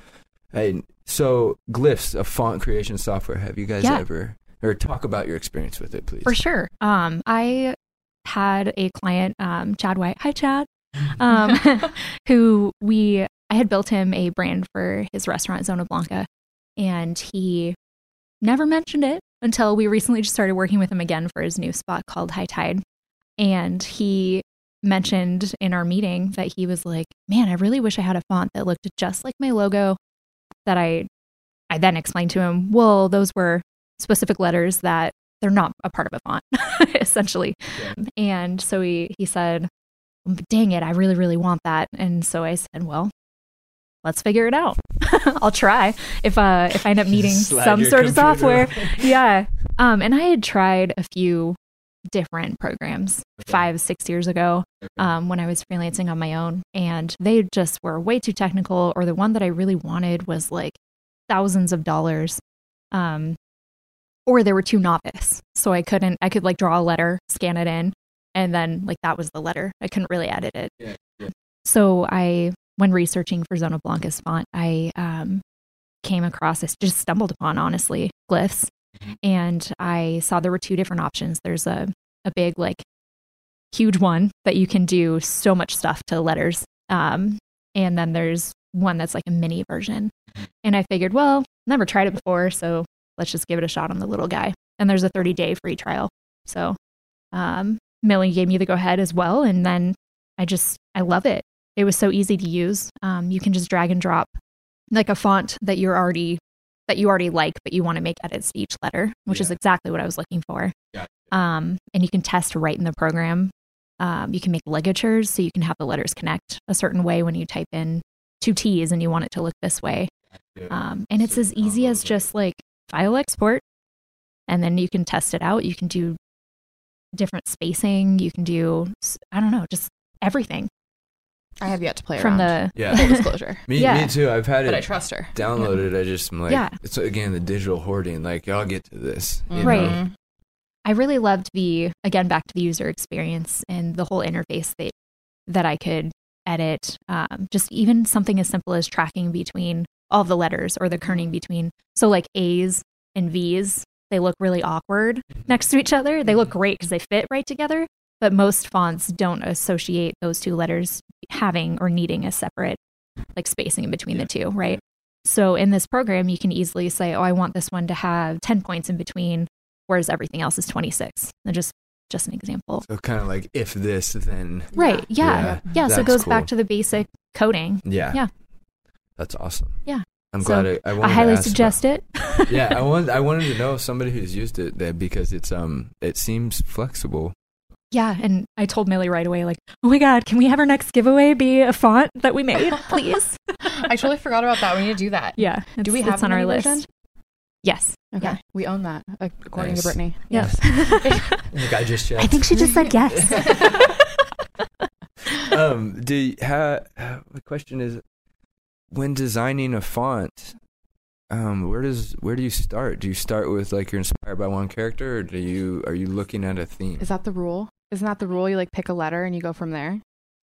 S1: And so, Glyphs, a font creation software. Have you guys
S3: Yeah.
S1: ever or talk about your experience with it, please?
S3: For sure. Um, I had a client, um, Chad White. Hi, Chad. Um, who we I had built him a brand for his restaurant Zona Blanca, and he never mentioned it until we recently just started working with him again for his new spot called High Tide, and he mentioned in our meeting that he was like, "Man, I really wish I had a font that looked just like my logo." That I I then explained to him, "Well, those were specific letters that they're not a part of a font, essentially." And so he he said, "Dang it, I really really want that." And so I said, "Well, let's figure it out. I'll try if uh if I end up needing some sort of software." yeah. Um, and I had tried a few different programs five six years ago um, when I was freelancing on my own, and they just were way too technical. Or the one that I really wanted was like thousands of dollars. Um, or they were too novice, so I couldn't. I could like draw a letter, scan it in, and then like that was the letter. I couldn't really edit it.
S1: Yeah, yeah.
S3: So I, when researching for Zona Blanca's font, I um, came across this, just stumbled upon honestly glyphs,
S1: Mhm.
S3: and I saw there were two different options. There's a a big like huge one that you can do so much stuff to letters, um, and then there's one that's like a mini version. And I figured, well, never tried it before, so let's just give it a shot on the little guy. And there's a 30 day free trial. So um, Millie gave me the go ahead as well. And then I just, I love it. It was so easy to use. Um, you can just drag and drop like a font that you're already, that you already like, but you want to make edits to each letter, which is exactly what I was looking for.
S1: Gotcha.
S3: Um, and you can test right in the program. Um, you can make ligatures so you can have the letters connect a certain way when you type in two T's and you want it to look this way. Um, and it's as easy as just like file export, and then you can test it out. You can do different spacing. You can do, I don't know, just everything
S2: i have yet to play
S3: from
S2: around.
S3: the.
S1: Yeah.
S2: full disclosure
S1: Me,
S3: Yeah.
S1: me too. I've had
S2: but i trust her
S1: downloaded. I just am like,
S3: Yeah.
S1: it's again the digital hoarding. Like, I'll get to this. you
S2: Mm-hmm.
S3: Right.
S1: know?
S3: I really loved the again back to the user experience and the whole interface that that I could edit. Um, just even something as simple as tracking between all the letters or the kerning between. So like A's and V's, they look really awkward mm-hmm. next to each other. They look mm-hmm. great because they fit right together. But most fonts don't associate those two letters having or needing a separate like spacing in between the two, right? So in this program, you can easily say, "Oh, I want this one to have ten points in between." whereas everything else is 26. And just just an example.
S1: So kind of like if this, then
S3: Right. Yeah.
S1: Yeah,
S3: Yeah. so it goes
S1: cool.
S3: back to the basic coding.
S1: yeah,
S3: Yeah.
S1: That's awesome.
S3: Yeah.
S1: I'm
S3: So,
S1: glad I. I,
S3: I
S1: wanted to
S3: highly
S1: ask about-
S3: suggest it.
S1: yeah, I wanted I wanted to know somebody who's used it there because it's um it seems flexible.
S3: yeah. And I told Millie right away, like, oh my God, can we have our next giveaway be a font that we made, please?
S2: i totally forgot about that we need to do that
S3: yeah.
S2: do we have
S3: it's on our list?
S2: version?
S3: Yes.
S2: okay
S3: Yeah.
S2: we own that according
S1: Nice.
S2: to brittany
S3: Yes.
S1: Like I just checked.
S3: I think she just said yes.
S1: um, do you, ha, the question is when designing a font, um, where does where do you start? Do you start with like you're inspired by one character, or do you are you looking at a theme?
S2: is that the rule isn't that the rule you like pick a letter and you go from there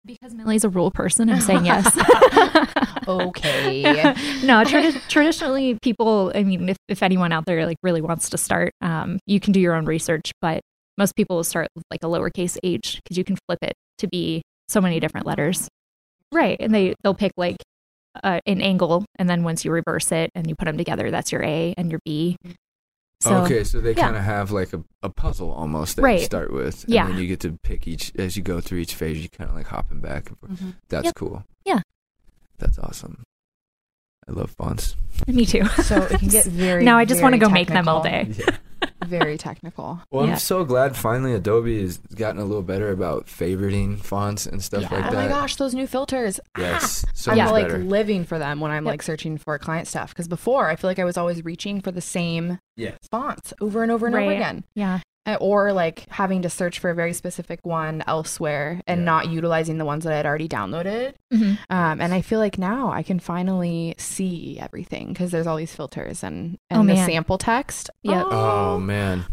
S3: Because Millie's a rule person, I'm saying yes.
S2: Okay.
S3: no, tradi- traditionally, people. I mean, if, if anyone out there like really wants to start, um, you can do your own research. But most people will start with like a lowercase h because you can flip it to be so many different letters, right? And they they'll pick like uh, an angle, and then once you reverse it and you put them together, that's your A and your B. So,
S1: okay, so they
S3: yeah.
S1: kind of have like a, a puzzle almost that you
S3: Right.
S1: start with. And
S3: Yeah.
S1: then you get to pick each, as you go through each phase, you kind of like hopping back. and forth.
S2: Mhm.
S1: That's
S3: Yep.
S1: cool.
S3: Yeah.
S1: That's awesome. I love fonts.
S3: Me too.
S2: So it can get very.
S3: now I just want to
S2: very
S3: go make them all day.
S1: Yeah.
S2: Very technical.
S1: Well,
S3: Yeah.
S1: I'm so glad finally Adobe has gotten a little better about favoriting fonts and stuff
S3: Yeah.
S1: like that.
S2: oh my gosh, those new filters. Ah!
S1: Yes, so
S2: I'm
S1: much
S2: like
S1: better.
S2: living for them when I'm
S3: Yep.
S2: like searching for client stuff. Because before, I feel like I was always reaching for the same
S1: Yes.
S2: fonts over and over and over again.
S3: Yeah.
S2: Uh, Or like having to search for a very specific one elsewhere and
S1: Yeah.
S2: not utilizing the ones that I'd already downloaded.
S3: Mhm.
S2: Um, and I feel like now I can finally see everything because there's all these filters and, and
S3: Oh,
S2: the
S3: man.
S2: sample text.
S3: Yep.
S1: Oh man.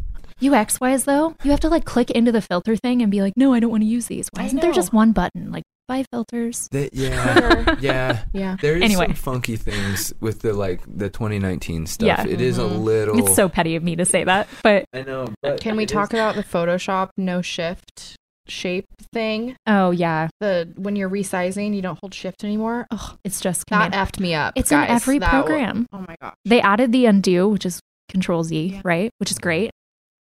S3: UX wise though, you have to like click into the filter thing and be like, no, I don't want to use these. Why isn't there just one button? Like five filters.
S1: They, yeah. yeah.
S2: Yeah.
S1: There is
S3: Anyway.
S1: some funky things with the like the 2019 stuff.
S3: Yeah.
S1: It is a
S2: Mhm.
S1: little.
S3: It's so petty of me to say that, but
S1: I know. But
S2: Can we talk
S1: is-
S2: about the Photoshop no shift shape thing?
S3: oh yeah,
S2: The when you're resizing, you don't hold shift anymore. Ugh,
S3: it's just
S2: that
S3: command.
S2: effed me up.
S3: It's
S2: guys.
S3: in every
S2: That wa-
S3: program.
S2: oh my god.
S3: They added the undo, which is Control Z,
S2: Yeah.
S3: right? Which is great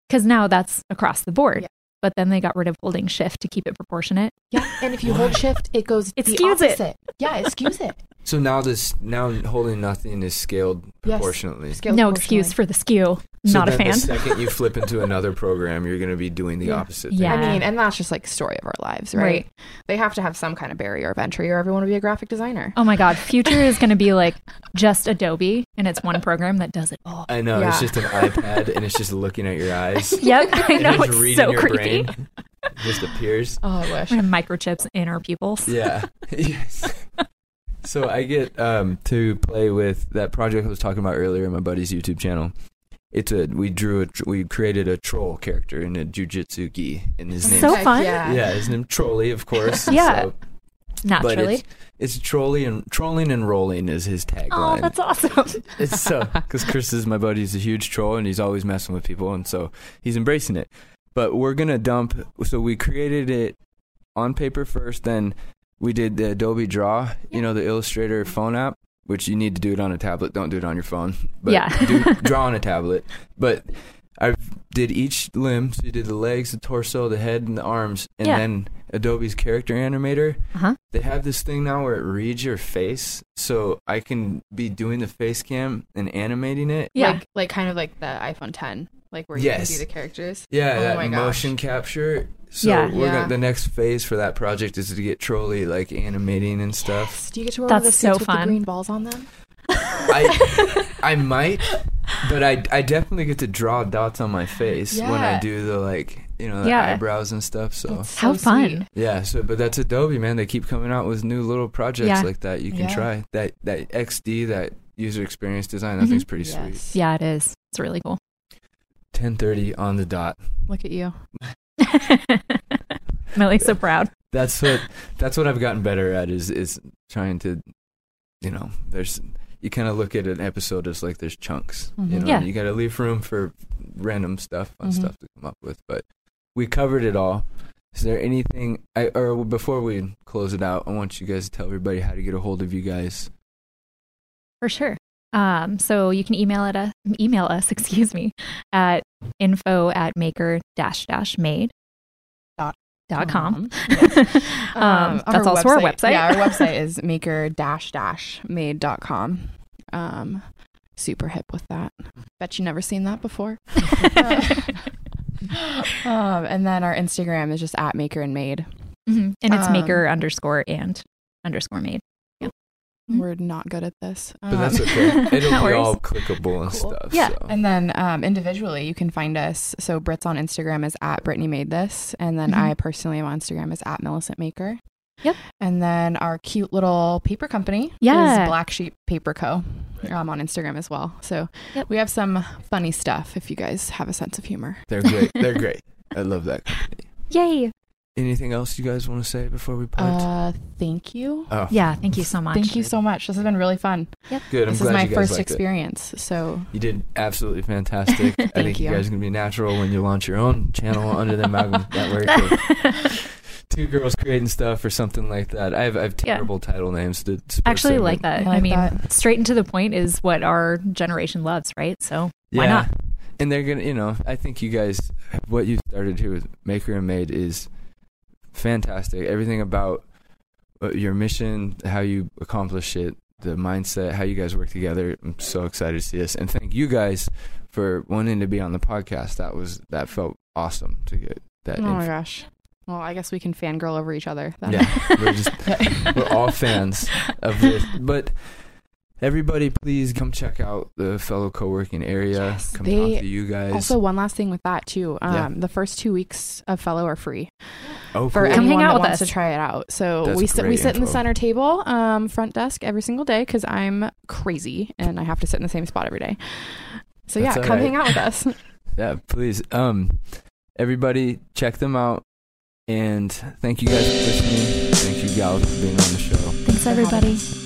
S3: because now that's across the board.
S2: Yeah.
S3: But then they got rid of holding shift to keep it proportionate.
S2: Yeah, and if you hold shift, it goes
S3: It
S2: the
S3: skews it.
S2: Yeah, it skews it.
S1: So now this now holding nothing is scaled
S2: Yes.
S1: proportionately.
S2: Scaled
S3: no
S2: proportionally.
S3: excuse for the skew.
S1: So
S3: Not a fan.
S1: The second you flip into another program, you're going to be doing the
S2: Yeah.
S1: opposite. Thing.
S3: Yeah.
S2: I mean, and that's just like story of our lives, right?
S3: Right.
S2: They have to have some kind of barrier of entry, or everyone will be a graphic designer.
S3: Oh my god, future is going to be like just Adobe and it's one program that does it all.
S1: I know it's just an iPad and it's just looking at your eyes.
S3: Yep, I know
S1: it's
S3: it's
S1: reading
S3: so
S1: your
S3: creepy.
S1: brain. It just appears.
S2: Oh, I wish.
S3: We're gonna have microchips in our pupils.
S1: Yeah. yes. So I get um, to play with that project I was talking about earlier in my buddy's YouTube channel. It's a we drew a we created a troll character in a jujitsu gi, and his name.
S3: So fun.
S2: Yeah.
S1: yeah, his name Trolly, of course.
S3: Yeah.
S1: So, but
S3: Naturally.
S1: it's, it's trolly and trolling and rolling is his tagline Oh,
S3: that's awesome.
S1: It's so because Chris is my buddy. He's a huge troll, and he's always messing with people, and so he's embracing it. But we're gonna dump. So we created it on paper first, then we did the Adobe Draw. You know, the Illustrator phone app, which you need to do it on a tablet. Don't do it on your phone. But
S3: Yeah.
S1: do, draw on a tablet. But I did each limb. So you did the legs, the torso, the head, and the arms, and
S3: Yeah.
S1: then Adobe's character animator
S3: Uh-huh.
S1: they have this thing now where it reads your face so i can be doing the face cam and animating it
S3: Yeah.
S2: Like, like kind of like the iPhone 10, like where you
S1: Yes.
S2: can see the characters.
S1: yeah
S2: Oh
S1: that
S2: my gosh.
S1: motion capture so
S3: Yeah.
S1: we're
S2: Yeah.
S1: Gonna, the next phase for that project is to get Trolly like animating and stuff
S2: Yes. Do you get to wear
S3: That's
S2: one of the
S3: so
S2: suits with the green balls on them?
S1: i i might but i i definitely get to draw dots on my face when i do the like you know the
S3: Yeah.
S1: eyebrows and stuff so
S2: That's
S3: How
S2: so
S3: fun.
S2: sweet.
S1: yeah so but that's adobe man they keep coming out with new little projects
S3: Yeah.
S1: like that you can
S2: Yeah.
S1: try that that xd that user experience design that
S3: Mhm.
S1: thing's pretty sweet
S3: yeah, it is. It's really cool.
S1: 10:30 on the dot.
S2: Look at you.
S3: Millie's so proud.
S1: That's what that's what I've gotten better at is is trying to, you know, there's you kind of look at an episode as like there's chunks. You
S2: Mhm.
S1: know,
S3: Yeah.
S1: you got to leave room for random stuff, fun
S2: Mhm.
S1: stuff to come up with. But we covered it all. Is there anything I or before we close it out, I want you guys to tell everybody how to get a hold of you guys.
S3: For sure. Um, so you can email us, email us, excuse me, at info at maker dash dash made
S2: Dot
S3: dot com.
S2: Um,
S3: um, that's also our website.
S2: Yeah, our website is maker dash dash made.com. Um, super hip with that. Bet you never seen that before. um, and then our Instagram is just at maker and made.
S3: Mhm. And it's
S2: Um,
S3: maker underscore and underscore made. Mhm.
S2: We're not good at this.
S1: But that's
S2: Um,
S1: okay. It'll
S3: No
S1: be
S3: worries.
S1: all clickable and
S2: Cool.
S1: stuff.
S3: Yeah.
S1: so.
S2: And then um, individually, you can find us. So Brit's on Instagram is at Brittany Made This, and then
S3: Mhm.
S2: I personally am on Instagram is at Millicent Maker.
S3: Yep.
S2: And then our cute little paper company
S3: Yeah.
S2: is Black Sheep Paper Co. I'm on Instagram as well. So
S3: Yep.
S2: we have some funny stuff if you guys have a sense of humor.
S1: They're great. They're great. I love that company.
S3: Yay.
S1: Anything else you guys want to say before we part?
S2: Uh, thank you.
S1: oh,
S3: Yeah, thank you so much.
S2: Thank you so much. This has been really fun.
S1: good. I'm
S2: this
S1: glad
S2: is my
S1: you guys
S2: first
S1: liked it.
S2: experience. So
S1: You did absolutely fantastic. I think you
S2: you.
S1: guys are gonna be natural when you launch your own channel under the Magnum Network. Two girls creating stuff or something like that. I have I have
S3: Yeah.
S1: terrible title names to
S3: Actually, like that.
S2: I
S3: I, mean,
S2: that.
S3: straight into the point is what our generation loves, right? So why
S1: yeah.
S3: not?
S1: And they're gonna, you know, I think you guys, what you started here with Maker and Made is fantastic. Everything about uh, your mission, how you accomplish it, the mindset, how you guys work together. I'm so excited to see this, and thank you guys for wanting to be on the podcast. That was that felt awesome to get that.
S2: Oh my gosh. Well, I guess we can fangirl over each other. Then.
S1: Yeah, we're just we're all fans of this, but. Everybody, please come check out the fellow co-working area.
S2: Yes,
S1: come
S2: they-
S1: talk to you guys.
S2: Also, one last thing with that too. Um,
S1: Yeah.
S2: The first two weeks of Fellow are free
S1: oh,
S2: for
S1: cool.
S3: Come
S2: anyone
S3: hang out
S2: that
S3: with
S2: wants
S3: us.
S2: to try it out. So
S1: That's
S2: we sit we
S1: great
S2: sit in the
S1: info.
S2: center table, um, front desk every single day because I'm crazy and I have to sit in the same spot every day. So
S1: That's
S2: yeah,
S1: all
S2: come
S1: right.
S2: hang out with us.
S1: Yeah, please. Um, everybody, check them out, and thank you guys for listening. Thank you, gals, for being on the show.
S3: Thanks, everybody.
S2: us.